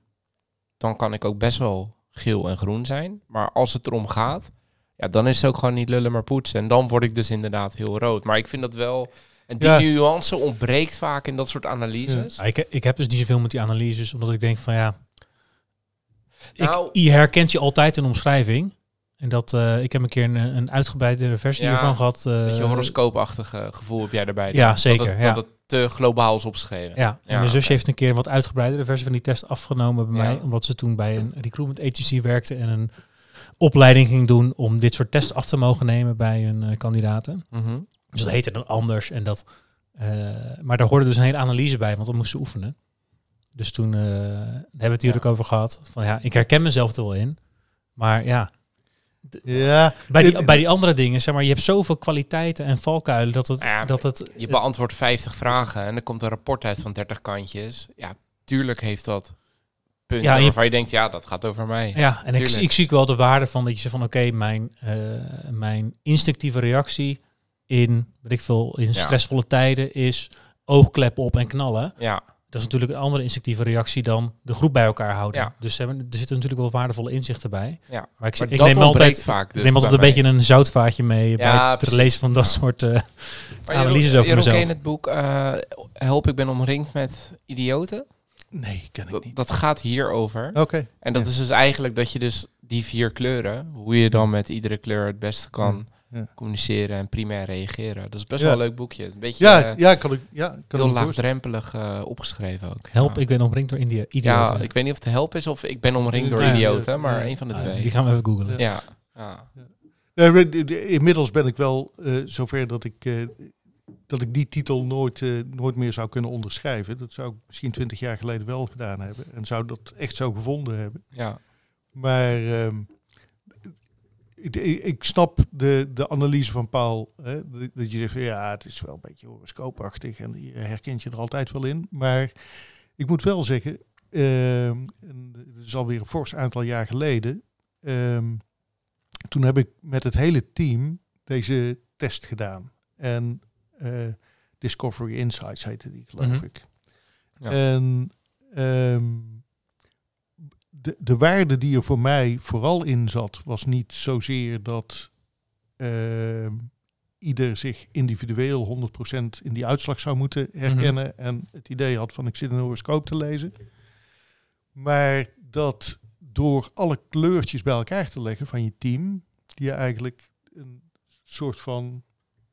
Dan kan ik ook best wel geel en groen zijn. Maar als het erom gaat, ja, dan is het ook gewoon niet lullen maar poetsen. En dan word ik dus inderdaad heel rood. Maar ik vind dat wel... En die Ja. nuance ontbreekt vaak in dat soort analyses. Ja, ik, ik heb dus niet zoveel met die analyses, omdat ik denk van ja, Nou- ik, je herkent je altijd in omschrijving. En dat, eh, ik heb een keer een, een uitgebreidere versie Ja, hiervan gehad. eh, Beetje horoscoopachtige gevoel heb jij erbij. Ja, dan. zeker, Dat het, ja. dat het te globaal is opgeschreven. Ja, en Ja, mijn zusje heeft een keer een wat uitgebreidere versie van die test afgenomen bij mij. Omdat ze toen bij een recruitment agency werkte en een opleiding ging doen om dit soort tests af te mogen nemen bij hun eh, kandidaten. Mhm. Dus dat heette dan anders. En dat, eh, maar daar hoorde dus een hele analyse bij, want dan moesten oefenen. Dus toen eh, hebben we het hier Ja. ook over gehad. Van ja, ik herken mezelf er wel in. Maar ja, Ja, bij die, bij die andere dingen, zeg maar, je hebt zoveel kwaliteiten en valkuilen dat het, Ja, dat het Je beantwoordt 50 vragen en er komt een rapport uit van 30 kantjes. Ja, tuurlijk heeft dat punten Ja, je- waarvan je denkt, ja, dat gaat over mij. Ja, en ik, ik zie wel de waarde van dat je zegt van oké, mijn, eh, mijn instinctieve reactie in, weet ik veel, in Ja. stressvolle tijden is oogkleppen op en knallen. Ja, Dat is natuurlijk een andere instinctieve reactie dan de groep bij elkaar houden. Ja. Dus er, er zitten natuurlijk wel waardevolle inzichten bij. ja. Maar ik, Maar ik dat neem altijd, vaak. dus neem altijd bij een beetje een zoutvaatje mee bij Ja, het precies. lezen van dat soort eh, Maar analyses Jeroen, over mezelf. je het boek eh, Help, ik ben omringd met idioten? nee, ken ik Dat, niet. dat gaat hierover. Oké. En dat Ja. is dus eigenlijk dat je dus die vier kleuren, hoe je dan met iedere kleur het beste kan Ja. communiceren en primair reageren. Dat is best Ja. wel een leuk boekje. Een beetje Ja, eh, ja, kan ik, ja, kan heel laagdrempelig eh, opgeschreven ook. Help, ja. ik ben omringd door India. Idioten. Ja, ik weet niet of het help is of ik ben omringd door Ja, idioten, maar ja. een van de Ah, twee. die gaan we even googlen. Ja, inmiddels ben ik wel eh, zover dat ik, eh, dat ik die titel nooit, eh, nooit meer zou kunnen onderschrijven. Dat zou ik misschien twintig jaar geleden wel gedaan hebben. En zou dat echt zo gevonden hebben. ja. Maar ehm, ik, snap de, de analyse van Paul. Hè, dat- je zegt, van, ja, het is wel een beetje horoscoopachtig en je herkent je er altijd wel in. Maar ik moet wel zeggen, en het is alweer een fors aantal jaar geleden. ehm, toen heb ik met het hele team deze test gedaan. En eh, Discovery Insights heette die, geloof Mhm. ik. Ja. En ehm, de, de waarde die er voor mij vooral in zat, was niet zozeer dat ehm, ieder zich individueel 100% in die uitslag zou moeten herkennen en het idee had van ik zit een horoscoop te lezen. Maar dat door alle kleurtjes bij elkaar te leggen van je team, je eigenlijk een soort van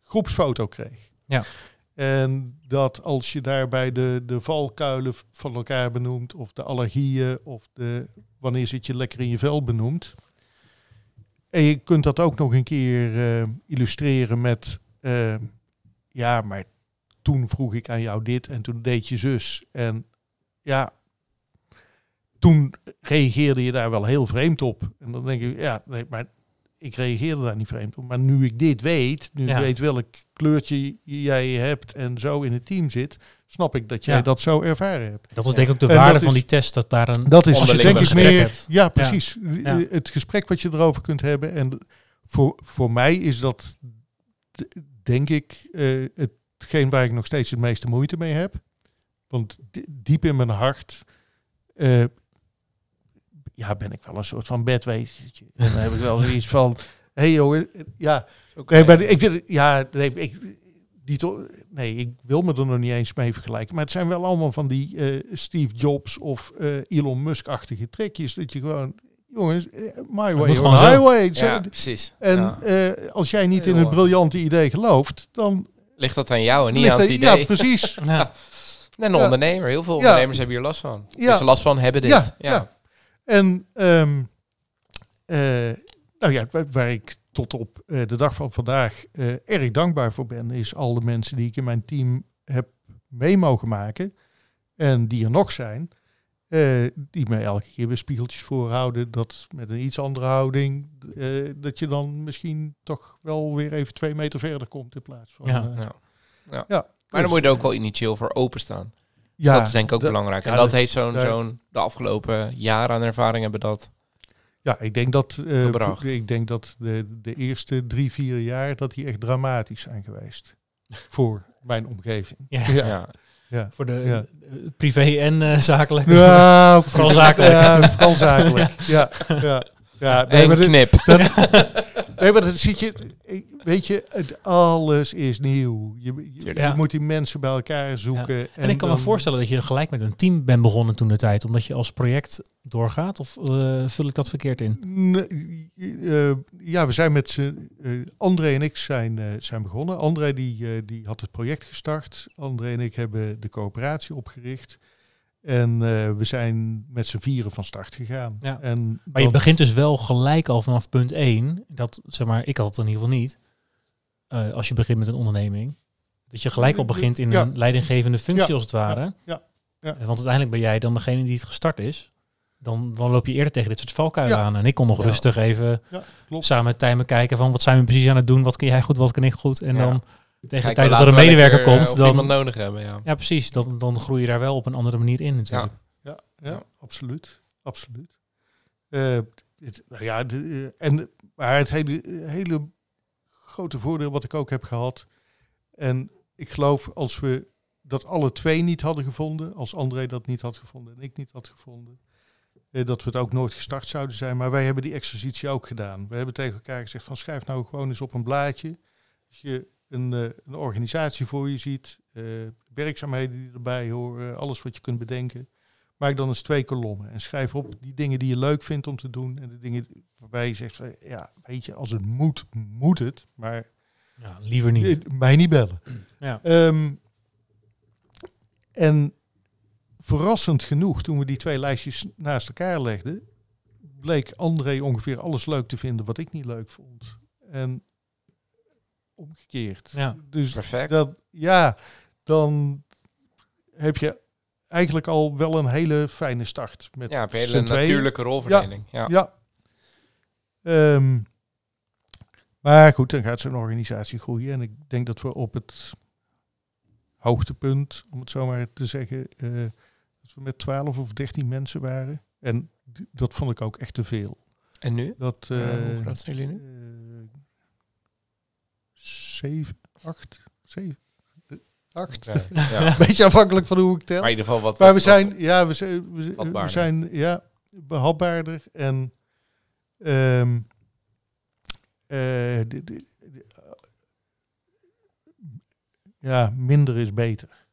groepsfoto kreeg. Ja. En dat als je daarbij de, de valkuilen van elkaar benoemt, of de allergieën, of de wanneer zit je lekker in je vel benoemt. En je kunt dat ook nog een keer eh, illustreren met, eh, ja, maar toen vroeg ik aan jou dit en toen deed je zus. En ja, toen reageerde je daar wel heel vreemd op. En dan denk je, ja, nee, maar ik reageerde daar niet vreemd op. Maar nu ik dit weet, nu Ja. ik weet welk kleurtje jij hebt en zo in het team zit, snap ik dat jij Ja. dat zo ervaren hebt. Dat is denk ik ook de En waarde van is- die test, dat daar een Dat is denk ik meer, hebt. ja precies, Ja. Het gesprek wat je erover kunt hebben. En voor, voor mij is dat, denk ik, eh, hetgeen waar ik nog steeds het meeste moeite mee heb. Want di- diep in mijn hart eh, ja, ben ik wel een soort van bedwetertje. En dan heb ik wel zoiets van, hé hey jongen, ja, Oké. Nee, maar ik ja, nee, ik, die to- nee, ik wil me er nog niet eens mee vergelijken. Maar het zijn wel allemaal van die eh, Steve Jobs of eh, Elon Musk-achtige trekjes. Dat je gewoon, jongens, eh, my way highway. Zo- Ja, precies. En Ja. eh, als jij niet in het briljante idee gelooft, dan Ligt dat aan jou en niet aan het idee? Ja, precies. Ja. En een Ja. ondernemer. Heel veel Ja. ondernemers hebben hier last van. Ja. Dat ze last van hebben dit. Ja, Ja. En ehm, eh, nou ja, waar, waar ik tot op eh, de dag van vandaag eh, erg dankbaar voor ben, is al de mensen die ik in mijn team heb mee mogen maken. En die er nog zijn. eh, die mij elke keer weer spiegeltjes voorhouden. Dat met een iets andere houding. eh, dat je dan misschien toch wel weer even twee meter verder komt in plaats van. Ja. Ja. Ja. ja, Maar dan dus, moet je er ook wel initieel voor openstaan. Dus ja, dat is denk ik ook dat- belangrijk. En ja, dat dat- heeft zo'n, zo'n de afgelopen jaren aan ervaring hebben dat. Ja, ik denk dat, eh, Gebracht. ik denk dat de, de eerste drie, vier jaar dat die echt dramatisch zijn geweest. Voor mijn omgeving. Ja. Ja. Ja. ja. Voor de Ja. eh, privé en eh, zakelijk. Nou, Vooral zakelijk. Ja, vooral zakelijk. Ja, ja. ja nee, knip. nee, maar dan zit je, weet je, het, alles is nieuw. Je, je, moet die mensen bij elkaar zoeken. En, En ik kan me voorstellen dat je gelijk met een team bent begonnen toen de tijd, omdat je als project doorgaat. Of eh, vul ik dat verkeerd in? Nee, eh, ja, we zijn met z'n... eh, André en ik zijn, zijn begonnen. André die, die had het project gestart. André en ik hebben de coöperatie opgericht. En eh, we zijn met z'n vieren van start gegaan. Ja. En Maar je begint dus wel gelijk al vanaf punt 1. Dat, zeg maar, ik had het in ieder geval niet. eh, als je begint met een onderneming. Dat je gelijk al begint in Ja. een leidinggevende functie Ja. als het ware. Ja, ja, ja. Eh, Want uiteindelijk ben jij dan degene die het gestart is. Dan, dan loop je eerder tegen dit soort valkuilen Ja. aan. En ik kon nog Ja. rustig even samen met Tijmen kijken van wat zijn we precies aan het doen. Wat kun jij goed, wat kan ik goed. En Ja. dan tegen Kijk, de tijd dat er een medewerker eh, komt. Of Dan, iemand nodig hebben, ja. ja, precies. Dan, dan groei je daar wel op een andere manier in natuurlijk. Ja, Ja. ja, absoluut. Absoluut. Eh, het, nou ja, de, eh, en, maar het hele, hele grote voordeel wat ik ook heb gehad. En ik geloof als we dat alle twee niet hadden gevonden, als André dat niet had gevonden en ik niet had gevonden, eh, dat we het ook nooit gestart zouden zijn. Maar wij hebben die exercitie ook gedaan. We hebben tegen elkaar gezegd van schrijf nou gewoon eens op een blaadje. Als je een, eh, een organisatie voor je ziet, eh, werkzaamheden die erbij horen, alles wat je kunt bedenken. Maak dan eens twee kolommen en schrijf op die dingen die je leuk vindt om te doen. En de dingen waarbij je zegt, ja, weet je, als het moet, moet het. Maar Ja, liever niet. eh, mij niet bellen. Ja. Ehm, en verrassend genoeg, toen we die twee lijstjes naast elkaar legden, bleek André ongeveer alles leuk te vinden wat ik niet leuk vond. En omgekeerd. Ja. Dus Perfect. dat, ja, dan heb je eigenlijk al wel een hele fijne start. Met Ja, een hele natuurlijke rolverdeling. Ja. Ja. Ehm, maar goed, dan gaat zo'n organisatie groeien. En ik denk dat we op het hoogtepunt, om het zo maar te zeggen, eh, dat we met 12 of 13 mensen waren. En dat vond ik ook echt te veel. En nu? Dat, Eh, eh, hoe groot zijn jullie nu? eh, zeven, acht, zeven, acht. Ja. ja. Beetje afhankelijk van hoe ik tel. Maar in ieder geval wat... Maar wat- we zijn, ja, we zijn, we, zijn ja, behapbaarder en de- de- de- ja, minder is beter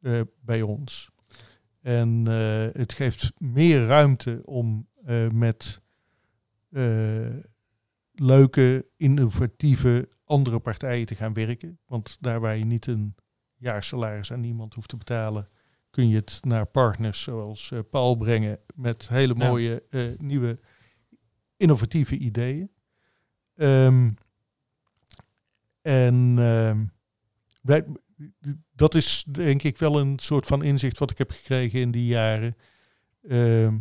eh, bij ons. En eh, het geeft meer ruimte om met eh, leuke, innovatieve andere partijen te gaan werken. Want daar waar je niet een jaarsalaris aan niemand hoeft te betalen, kun je het naar partners zoals eh, Paul brengen met hele Ja. mooie eh, nieuwe innovatieve ideeën. Ehm, en ehm, dat is denk ik wel een soort van inzicht wat ik heb gekregen in die jaren. Ehm,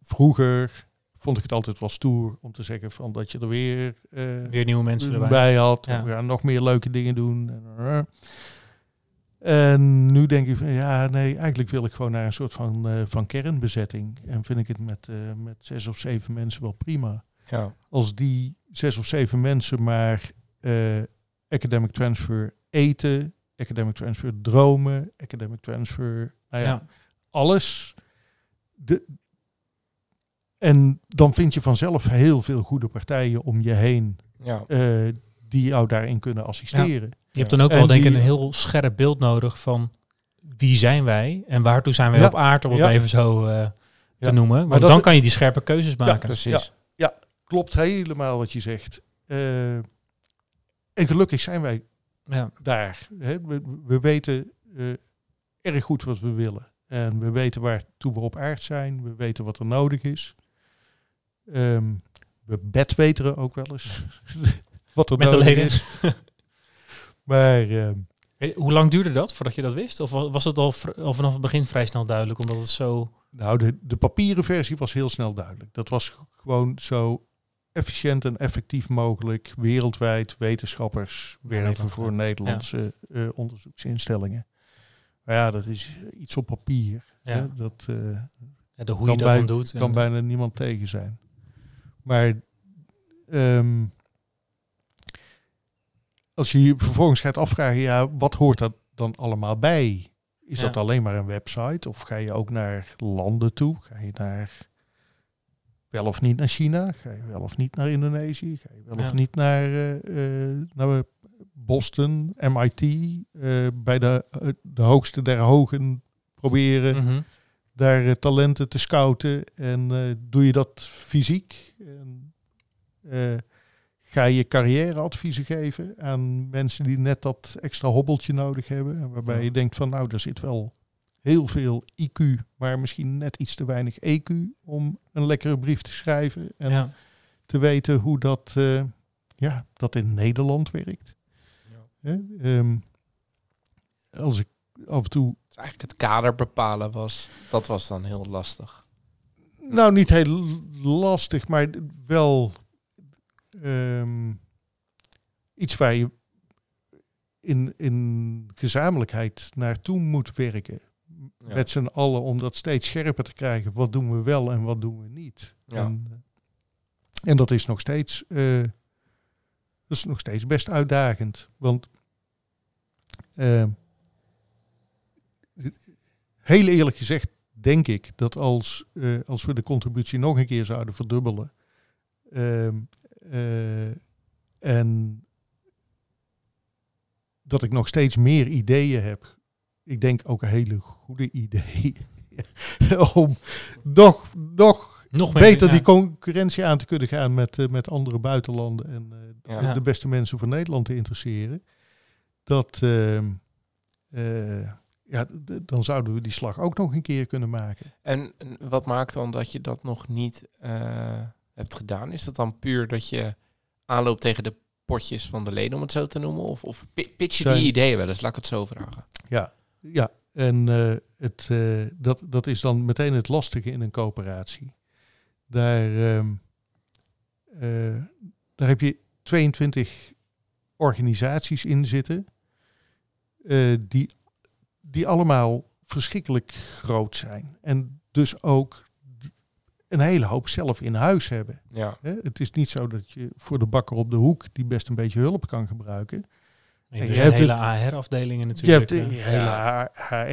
vroeger vond ik het altijd wel stoer om te zeggen van dat je er weer, eh, Weer nieuwe mensen erbij. bij had. Ja. We gaan nog meer leuke dingen doen. En, en nu denk ik van ja, nee, eigenlijk wil ik gewoon naar een soort van, eh, van kernbezetting. En vind ik het met, eh, met zes of zeven mensen wel prima. Ja. Als die zes of zeven mensen maar eh, academic transfer eten, academic transfer dromen, academic transfer, nou ja, Ja. alles. De, en dan vind je vanzelf heel veel goede partijen om je heen Ja. eh, die jou daarin kunnen assisteren. Je hebt dan ook En wel denk ik die- een heel scherp beeld nodig van wie zijn wij en waartoe zijn wij Ja. op aarde, om het Ja. even zo eh, te Ja. noemen. Want dan kan je die scherpe keuzes maken. Precies. Klopt helemaal wat je zegt. Eh, en gelukkig zijn wij Ja. daar. Hè. We, we weten eh, erg goed wat we willen. En we weten waartoe we op aard zijn. We weten wat er nodig is. Ehm, we bedweteren ook wel eens wat er Met is. maar ehm, Eh, Hoe lang duurde dat voordat je dat wist? Of wa- was het al, vanaf het begin vrij snel duidelijk, omdat het zo... nou, de, de papieren versie was heel snel duidelijk. Dat was gewoon zo efficiënt en effectief mogelijk wereldwijd wetenschappers werven Nederland voor. Nederlandse eh, onderzoeksinstellingen. Maar ja, dat is iets op papier. Ja, Hè? Dat eh, ja, de hoe je dat bij- dan doet. kan bijna niemand tegen zijn. Maar ehm, als je je vervolgens gaat afvragen, ja, wat hoort dat dan allemaal bij? Is Ja. dat alleen maar een website? Of ga je ook naar landen toe? Ga je naar wel of niet naar China? Ga je wel of niet naar Indonesië? Ga je wel Ja. of niet naar, eh, eh, naar Boston, MIT, eh, bij de, de hoogste der hogen proberen Mhm. Daar eh, talenten te scouten. En eh, doe je dat fysiek? En, eh, ga je carrièreadviezen geven aan mensen die net dat extra hobbeltje nodig hebben? En waarbij Ja. je denkt van nou, er zit wel heel veel IQ, maar misschien net iets te weinig EQ om een lekkere brief te schrijven. En ja. te weten hoe dat, ja, dat in Nederland werkt. Hè? Ehm, als ik af en toe eigenlijk het kader bepalen was, dat was dan heel lastig. Nou, niet heel lastig, maar wel ehm, iets waar je in, in gezamenlijkheid naartoe moet werken. Ja. Met z'n allen om dat steeds scherper te krijgen. Wat doen we wel en wat doen we niet? Ja. En, eh, en dat is nog steeds, eh, dat is nog steeds best uitdagend. Want eh, heel eerlijk gezegd denk ik dat als, eh, als we de contributie nog een keer zouden verdubbelen. ehm, eh, en dat ik nog steeds meer ideeën heb. Ik denk ook een hele goede idee. om nog, nog Nog meer, beter ja. die concurrentie aan te kunnen gaan met, eh, met andere buitenlanden en Ja. de beste mensen voor Nederland te interesseren. Dat, ehm, eh, ja, dan zouden we die slag ook nog een keer kunnen maken. En wat maakt dan dat je dat nog niet eh, hebt gedaan? Is dat dan puur dat je aanloopt tegen de potjes van de leden, om het zo te noemen? Of, of pi- pitch je Zijn- die ideeën wel eens? Laat ik het zo vragen. Ja, ja. en eh, het, eh, dat, dat is dan meteen het lastige in een coöperatie. Daar, ehm, eh, daar heb je 22 organisaties in zitten, die, die allemaal verschrikkelijk groot zijn. En dus ook een hele hoop zelf in huis hebben. Ja, Hè? Het is niet zo dat je voor de bakker op de hoek, die best een beetje hulp kan gebruiken, Je je hebt hebt hele AR-afdelingen Je natuurlijk. hebt de eh. hele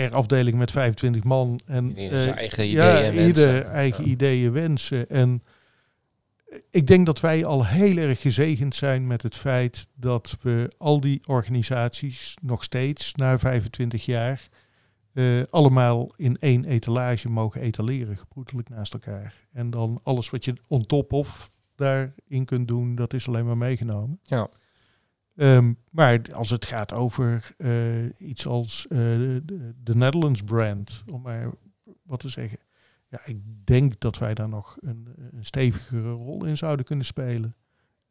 HR-afdeling met 25 man. En, eh, eigen ja, ideeën en ieder wensen. eigen Ja. ideeën, wensen. En ik denk dat wij al heel erg gezegend zijn met het feit dat we al die organisaties nog steeds na 25 jaar eh, allemaal in één etalage mogen etaleren, gebroedelijk naast elkaar. En dan alles wat je on top of daarin kunt doen, dat is alleen maar meegenomen. Ja. Ehm, maar als het gaat over eh, iets als eh, de, de- de Netherlands brand, om maar wat te zeggen. Ja, ik denk dat wij daar nog een, een stevigere rol in zouden kunnen spelen.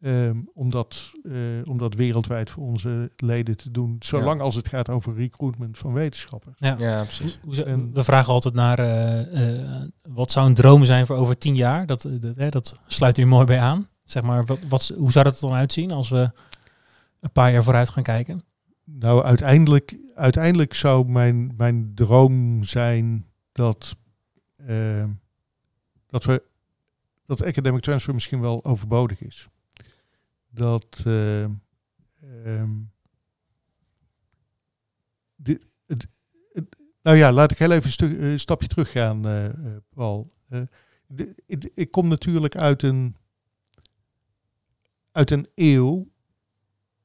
Ehm, om, dat, eh, om dat wereldwijd voor onze leden te doen. Zolang als het gaat over recruitment van wetenschappers. Ja. Ja, precies. En- we vragen altijd naar eh, eh, wat zou een droom zijn voor over tien jaar. Dat, dat, hè, dat sluit u mooi bij aan. Zeg maar, wat, wat, hoe zou dat er dan uitzien als we een paar jaar vooruit gaan kijken? Nou, uiteindelijk, uiteindelijk zou mijn, mijn droom zijn dat, eh, dat we dat academic transfer misschien wel overbodig is. Dat eh, ehm, dit- nou ja, laat ik heel even een eh, stapje teruggaan, eh eh, Paul. Eh, de- ik- ik kom natuurlijk uit een, uit een eeuw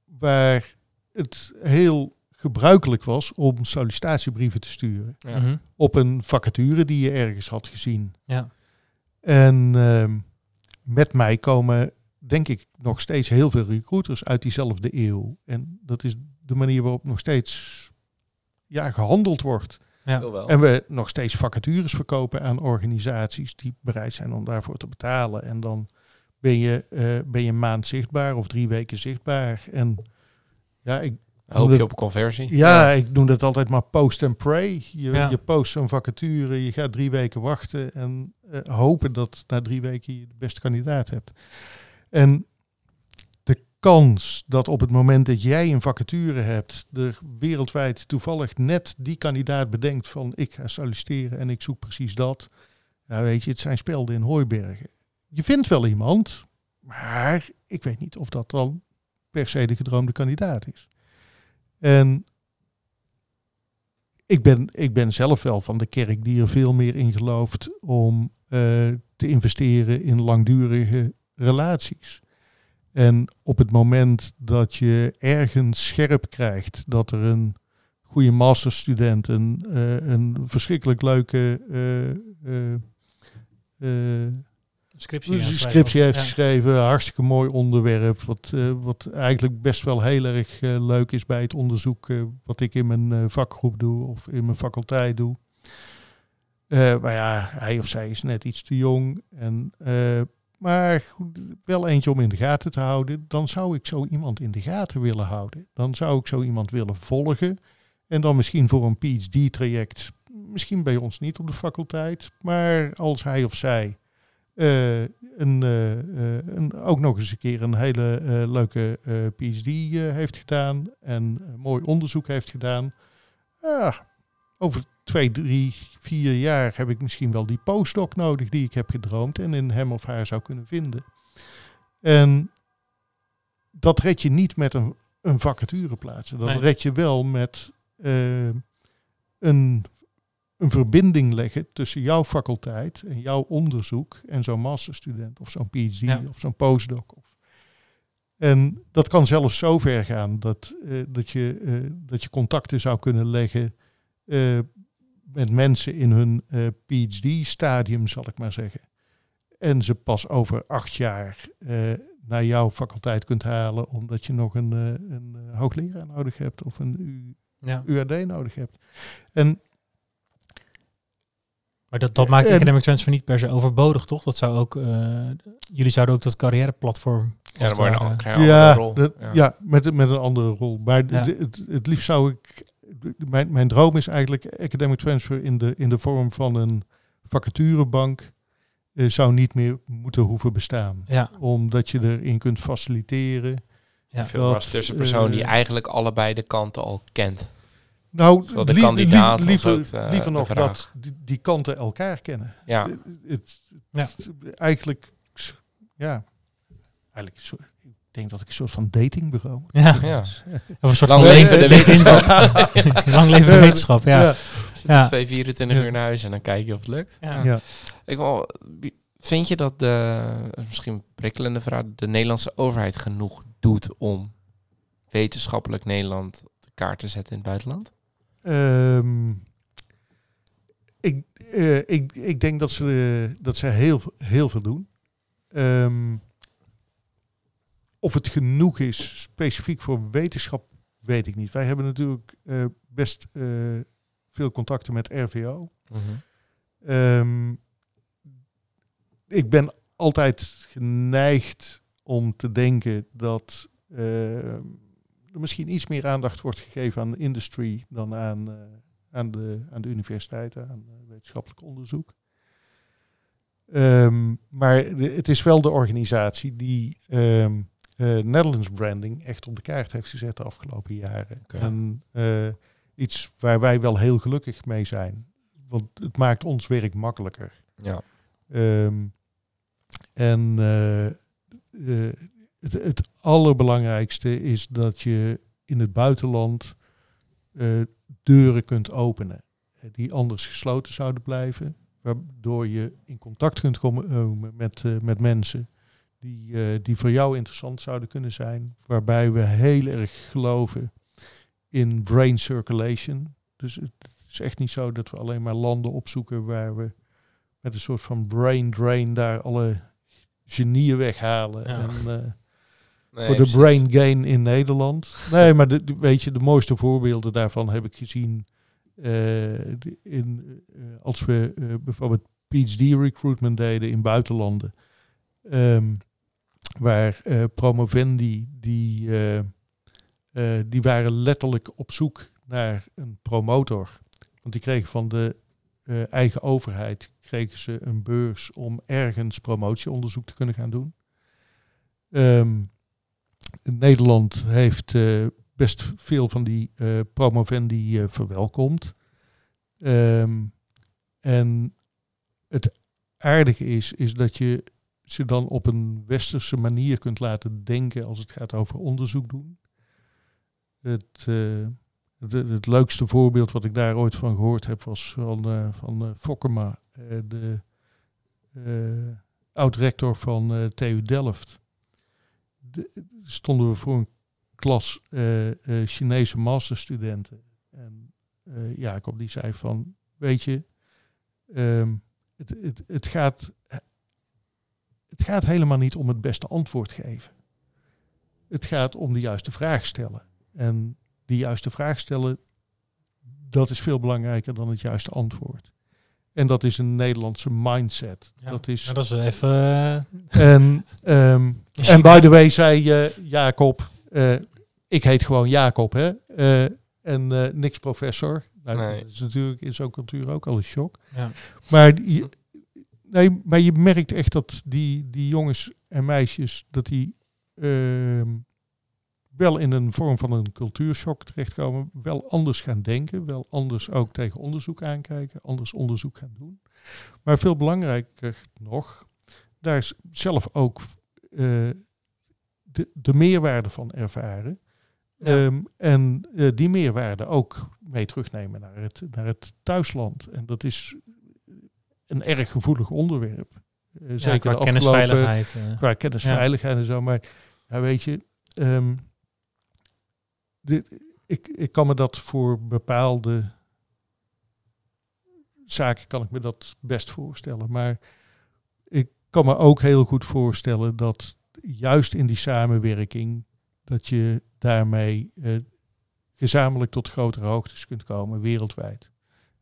waar het heel gebruikelijk was om sollicitatiebrieven te sturen Ja. Mhm. op een vacature die je ergens had gezien. Ja. En ehm, met mij komen, denk ik, nog steeds heel veel recruiters uit diezelfde eeuw. En dat is de manier waarop nog steeds ja, gehandeld wordt. Ja. Wel. En we nog steeds vacatures verkopen aan organisaties die bereid zijn om daarvoor te betalen. En dan ben je, eh, ben je een maand zichtbaar of drie weken zichtbaar. En ja, ik, Hoop je op conversie? ja, ik noem dat altijd maar post and pray. Je, Ja. je post zo'n vacature, je gaat drie weken wachten en eh, hopen dat na drie weken je de beste kandidaat hebt. En de kans dat op het moment dat jij een vacature hebt, er wereldwijd toevallig net die kandidaat bedenkt van ik ga solliciteren en ik zoek precies dat. Nou weet je, het zijn spelden in hooibergen. Je vindt wel iemand, maar ik weet niet of dat dan per se de gedroomde kandidaat is. En ik ben, ik ben zelf wel van de kerk die er veel meer in gelooft om eh, te investeren in langdurige relaties. En op het moment dat je ergens scherp krijgt dat er een goede masterstudent, een, eh, een verschrikkelijk leuke eh, Scriptie, dus scriptie heeft Ja. geschreven, hartstikke mooi onderwerp, wat, eh, wat eigenlijk best wel heel erg eh, leuk is bij het onderzoek eh, wat ik in mijn vakgroep doe of in mijn faculteit doe. Maar ja, hij of zij is net iets te jong. En, maar goed, wel eentje om in de gaten te houden. Dan zou ik zo iemand in de gaten willen houden. Dan zou ik zo iemand willen volgen. En dan misschien voor een PhD-traject, misschien bij ons niet op de faculteit, maar als hij of zij een, eh, eh, een, ook nog eens een keer een hele eh, leuke eh, PhD eh, heeft gedaan en mooi onderzoek heeft gedaan. Ah, over twee, drie, vier jaar heb ik misschien wel die postdoc nodig die ik heb gedroomd en in hem of haar zou kunnen vinden. En dat red je niet met een, een vacature plaatsen. Dat Nee. red je wel met eh, een een verbinding leggen tussen jouw faculteit en jouw onderzoek en zo'n masterstudent of zo'n PhD Ja. of zo'n postdoc. Of. En dat kan zelfs zo ver gaan dat, eh, dat, je, eh, dat je contacten zou kunnen leggen eh, met mensen in hun PhD-stadium, zal ik maar zeggen. En ze pas over acht jaar naar jouw faculteit kunt halen, omdat je nog een, een hoogleraar nodig hebt of een U- Ja. UAD nodig hebt. En Maar dat, dat maakt En- academic transfer niet per se overbodig, toch? Dat zou ook, eh, jullie zouden ook dat carrièreplatform... Ja, dan als word je het een, krijg een ja, andere rol. dat- Ja. ja. met, met een andere rol. Maar Ja. het, het liefst zou ik. Mijn, mijn droom is eigenlijk academic transfer in de, in de vorm van een vacaturebank. eh, zou niet meer moeten hoeven bestaan. Ja, Omdat je erin kunt faciliteren. ja. Veel dat, als tussenpersoon die eh, eigenlijk allebei de kanten al kent. Nou, de kandidaat liever, de- liever nog dat die, die kanten elkaar kennen. Ja, Eh, Het, Ja. eigenlijk, ja, eigenlijk, ik denk dat ik een soort van datingbureau ja. ja. Of een soort Lang van leven de wetenschap. Lang leven de wetenschap, ja. ja. Ja. Twee 24 Ja. uur naar huis en dan kijk je of het lukt. ja. ja. Ik wil, vind je dat de, misschien een prikkelende vraag, de Nederlandse overheid genoeg doet om wetenschappelijk Nederland op de kaart te zetten in het buitenland? Ehm, ik, eh, ik, ik denk dat ze, dat ze heel, heel veel doen. Ehm, of het genoeg is, specifiek voor wetenschap, weet ik niet. Wij hebben natuurlijk eh, best eh, veel contacten met RVO. Mhm. Ehm, ik ben altijd geneigd om te denken dat er misschien iets meer aandacht wordt gegeven aan de industry dan aan, eh, aan, de, aan de universiteiten, aan eh, wetenschappelijk onderzoek. Ehm, maar de- het is wel de organisatie die eh, Netherlands branding echt op de kaart heeft gezet de afgelopen jaren. Oké. En iets waar wij wel heel gelukkig mee zijn. Want het maakt ons werk makkelijker. Ja. Ehm, en het, het allerbelangrijkste is dat je in het buitenland eh, deuren kunt openen eh, die anders gesloten zouden blijven, waardoor je in contact kunt komen eh, met, met mensen die, die voor jou interessant zouden kunnen zijn, waarbij we heel erg geloven in brain circulation. Dus het is echt niet zo dat we alleen maar landen opzoeken waar we met een soort van brain drain daar alle genieën weghalen. Ja. En, Nee, voor de precies. brain gain in Nederland. Nee, maar de, de- weet je, de mooiste voorbeelden daarvan heb ik gezien eh, de- in, eh, als we eh, bijvoorbeeld PhD recruitment deden in buitenlanden. Ehm, waar promovendi, die, die waren letterlijk op zoek naar een promotor. Want die kregen van de eigen overheid kregen ze een beurs om ergens promotieonderzoek te kunnen gaan doen. Ehm, Nederland heeft eh, best veel van die eh promovendi eh, verwelkomd. Ehm, en het aardige is, is dat je ze dan op een westerse manier kunt laten denken als het gaat over onderzoek doen. Het, het, leukste voorbeeld wat ik daar ooit van gehoord heb was van, eh van Fokkema, de oud-rector van TU Delft. De, stonden we voor een klas eh, eh, Chinese masterstudenten. En eh, Jacob die zei van, weet je, ehm, het, het, het, gaat, het gaat helemaal niet om het beste antwoord geven. Het gaat om de juiste vraag stellen. En die juiste vraag stellen, dat is veel belangrijker dan het juiste antwoord. En dat is een Nederlandse mindset. Ja. Dat is, Ja, dat is wel even... eh, en, ehm, en by the way zei eh, Jacob, eh, ik heet gewoon Jacob, hè? Eh, en eh, niks professor. Nou, Nee. Dat is natuurlijk in zo'n cultuur ook al een shock. Ja. Maar, je, nee, maar je merkt echt dat die, die jongens en meisjes, dat die ehm, wel in een vorm van een cultuurshock terechtkomen, wel anders gaan denken, wel anders ook tegen onderzoek aankijken, anders onderzoek gaan doen. Maar veel belangrijker nog, daar is zelf ook eh, de, de meerwaarde van ervaren. Ja. Ehm, en eh, die meerwaarde ook mee terugnemen naar het, naar het thuisland. En dat is een erg gevoelig onderwerp. Eh, ja, zeker qua kennisveiligheid. qua kennisveiligheid en zo. Maar ja, weet je, ehm, de, ik, ik kan me dat voor bepaalde zaken kan ik me dat best voorstellen. Maar ik kan me ook heel goed voorstellen dat juist in die samenwerking dat je daarmee eh, gezamenlijk tot grotere hoogtes kunt komen wereldwijd.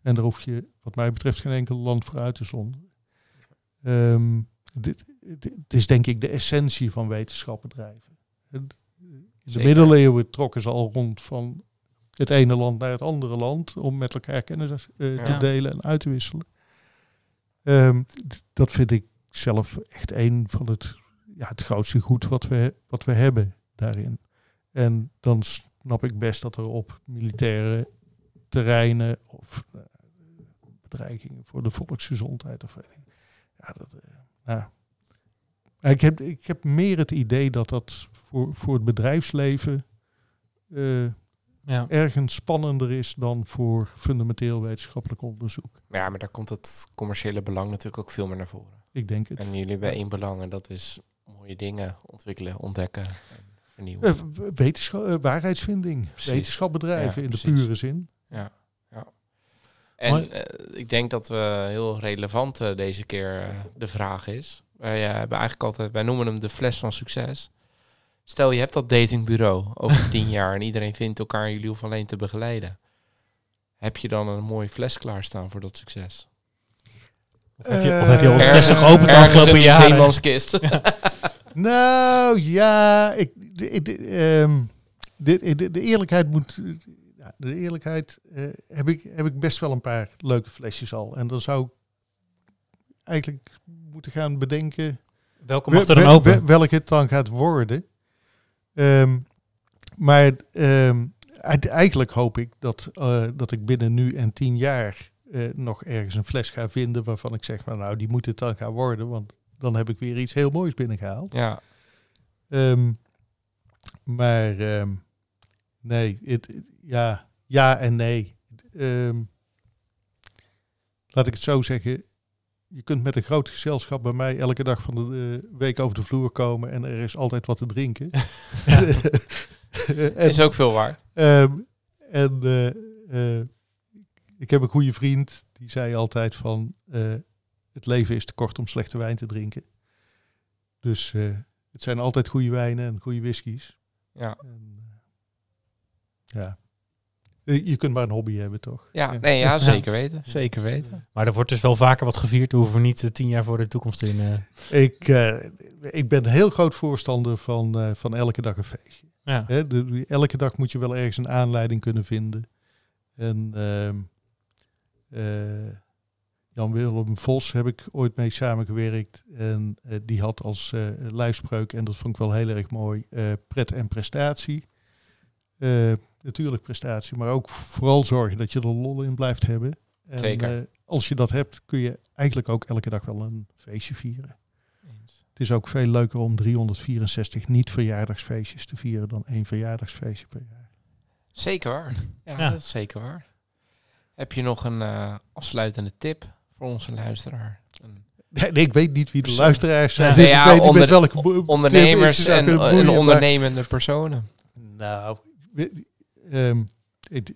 En daar hoef je, wat mij betreft, geen enkel land voor uit te zonderen. Ehm, dit, dit- is denk ik de essentie van wetenschap bedrijven. In de Zeker. middeleeuwen trokken ze al rond van het ene land naar het andere land om met elkaar kennis eh, te delen en uit te wisselen. Ehm, dat vind ik zelf echt een van het, ja, het grootste goed wat we, wat we hebben daarin. En dan snap ik best dat er op militaire terreinen of eh, bedreigingen voor de volksgezondheid of. Ja, dat, eh. Maar Ik, heb, ik heb meer het idee dat dat voor, voor het bedrijfsleven eh, ja. ergens spannender is dan voor fundamenteel wetenschappelijk onderzoek. Ja, maar daar komt het commerciële belang natuurlijk ook veel meer naar voren. Ik denk het. En jullie hebben één belang en dat is mooie dingen ontwikkelen, ontdekken en vernieuwen. Wetenschap, eh, waarheidsvinding, Precies. wetenschapbedrijven Ja, in de pure zin. Ja, ja. En ik denk dat we heel relevant deze keer de vraag is. Wij hebben eigenlijk altijd, wij noemen hem de fles van succes. Stel, je hebt dat datingbureau over tien jaar en iedereen vindt elkaar en jullie hoeven alleen te begeleiden. Heb je dan een mooie fles klaarstaan voor dat succes? Of heb je, of heb je al Eh, flessen geopend de afgelopen jaren? zeemanskist. Nou ja, ik, de, de, ehm, de, de, de eerlijkheid moet. de eerlijkheid eh, heb, ik, heb ik best wel een paar leuke flesjes al. En dan zou ik eigenlijk moeten gaan bedenken. Welke mag er dan open? wel- welke het dan gaat worden. Ehm, maar ehm, eigenlijk hoop ik dat, eh, dat ik binnen nu en tien jaar eh, nog ergens een fles ga vinden waarvan ik zeg van nou die moet het dan gaan worden. Want dan heb ik weer iets heel moois binnengehaald. ja, Ehm, maar nee, het, ja, ja en nee. Laat ik het zo zeggen. Je kunt met een groot gezelschap bij mij elke dag van de eh, week over de vloer komen en er is altijd wat te drinken. en, is ook veel waar. ehm, en eh, eh, ik heb een goede vriend die zei altijd van het leven is te kort om slechte wijn te drinken. Dus het zijn altijd goede wijnen en goede whiskies. Ja, En, ja. Eh, Je kunt maar een hobby hebben, toch? ja, nee, ja zeker weten. Zeker weten. Maar er wordt dus wel vaker wat gevierd. We hoeven niet eh, tien jaar voor de toekomst in. eh, Ik, eh, ik ben heel groot voorstander van, eh, van elke dag een feestje. ja. Hè, de- elke dag moet je wel ergens een aanleiding kunnen vinden. En ehm, eh, Jan Willem Vos heb ik ooit mee samengewerkt. En die had als eh lijfspreuk, en dat vond ik wel heel erg mooi, eh, pret en prestatie. Eh, natuurlijk prestatie, maar ook vooral zorgen dat je er lol in blijft hebben. En, Zeker. eh, als je dat hebt, kun je eigenlijk ook elke dag wel een feestje vieren. Het is ook veel leuker om 364 niet-verjaardagsfeestjes te vieren dan één verjaardagsfeestje per jaar. Zeker waar. Ja, Ja. dat is zeker waar. Heb je nog een eh, afsluitende tip voor onze luisteraar? Een Nee, nee, ik weet niet wie de Persoon. luisteraars zijn. Ja. dus ja, ik weet niet met welke ondernemers en, kunnen en ondernemende personen. Nou, ehm, het-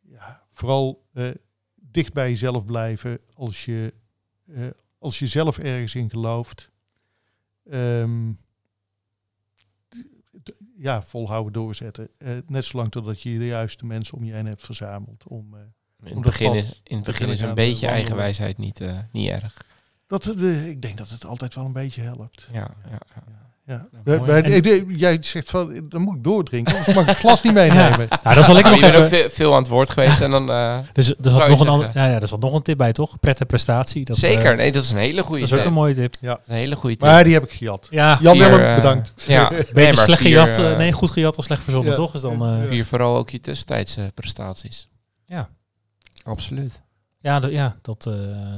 ja, vooral eh, dicht bij jezelf blijven als je, eh, als je zelf ergens in gelooft. Ehm, ja, volhouden, doorzetten. Eh, net zolang totdat je de juiste mensen om je heen hebt verzameld. Om, In het begin is, in het begin is een beetje wandelen. eigenwijsheid niet, niet erg. dat, ik denk dat het altijd wel een beetje helpt. Ja, ja, ja. Ja. Nou, Bij- bij- En- jij zegt van, dan moet ik doordrinken, anders mag ik het glas niet meenemen. Nou, dat zal ik Oh, nog je bent ook even... veel, veel aan het woord geweest en dan... eh, Dus er zat je nog een, ander, ja, ja, er zat nog een tip bij, toch? Pret en prestatie. Dat, zeker, eh, nee, dat is een hele goede dat is ook tip. een mooie tip. Dat is een hele goede tip. Maar die heb ik gejat. Ja, Jan Vier, Willem, eh, bedankt. Ja, beetje nee, maar slecht vier, gejat. nee, goed gejat of slecht verzonnen, Ja. toch? Is dan, eh, Vier vooral ook je tussentijdse prestaties. Ja. Absoluut. Ja, dat- ja dat, eh,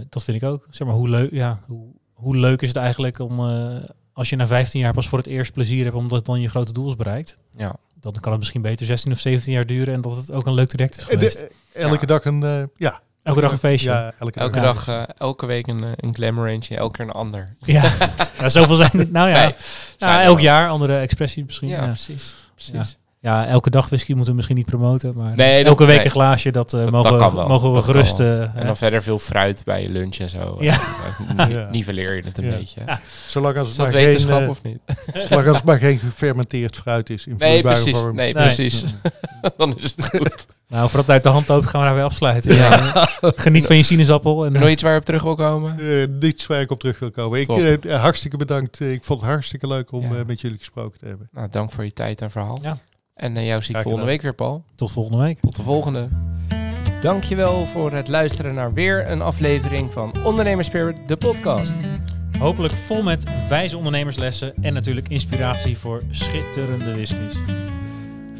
dat vind ik ook. Zeg maar, hoe leuk, ja, hoe, hoe leuk is het eigenlijk om, eh, als je na 15 jaar pas voor het eerst plezier hebt, omdat dan je grote doel is bereikt. Ja. Dan kan het misschien beter 16 of 17 jaar duren en dat het ook een leuk traject is Eh, geweest. de- elke Ja. dag een, eh, ja. Elke dag een feestje. Ja, elke, Elke dag. dag, eh, elke week een, eh, een glamour eentje, elke keer een ander. Ja, ja zoveel zijn het. Nou ja, Nee, ja zijn er elk jaar andere expressie misschien. Ja, Ja, precies. precies. Ja, elke dag whisky moeten we misschien niet promoten, maar Nee, dat- elke week nee. een glaasje, dat, eh, Dat- mogen, dat we, mogen we Dat kan gerust... wel. eh, En dan verder veel fruit bij je lunch en zo. Ja. Niveleer je het een Ja. beetje. Ja. Zolang als het, dat maar geen, wetenschap eh, of niet? zolang als het maar geen gefermenteerd fruit is. In Nee, precies. vorm. Nee, Nee. precies. dan is het goed. Nou, voordat het uit de hand loopt, gaan we daar weer afsluiten. Ja. Geniet van je sinaasappel. En, Nog iets waar je op terug wil komen? Niets waar ik op terug wil komen. Ik, Top. hartstikke bedankt. Ik vond het hartstikke leuk om Ja. eh, met jullie gesproken te hebben. Nou, dank voor je tijd en verhaal. Ja. En eh, jou zie ik volgende week weer, Paul. Tot volgende week. Tot de volgende. Dankjewel voor het luisteren naar weer een aflevering van Ondernemerspirit, de podcast. Hopelijk vol met wijze ondernemerslessen en natuurlijk inspiratie voor schitterende whiskies.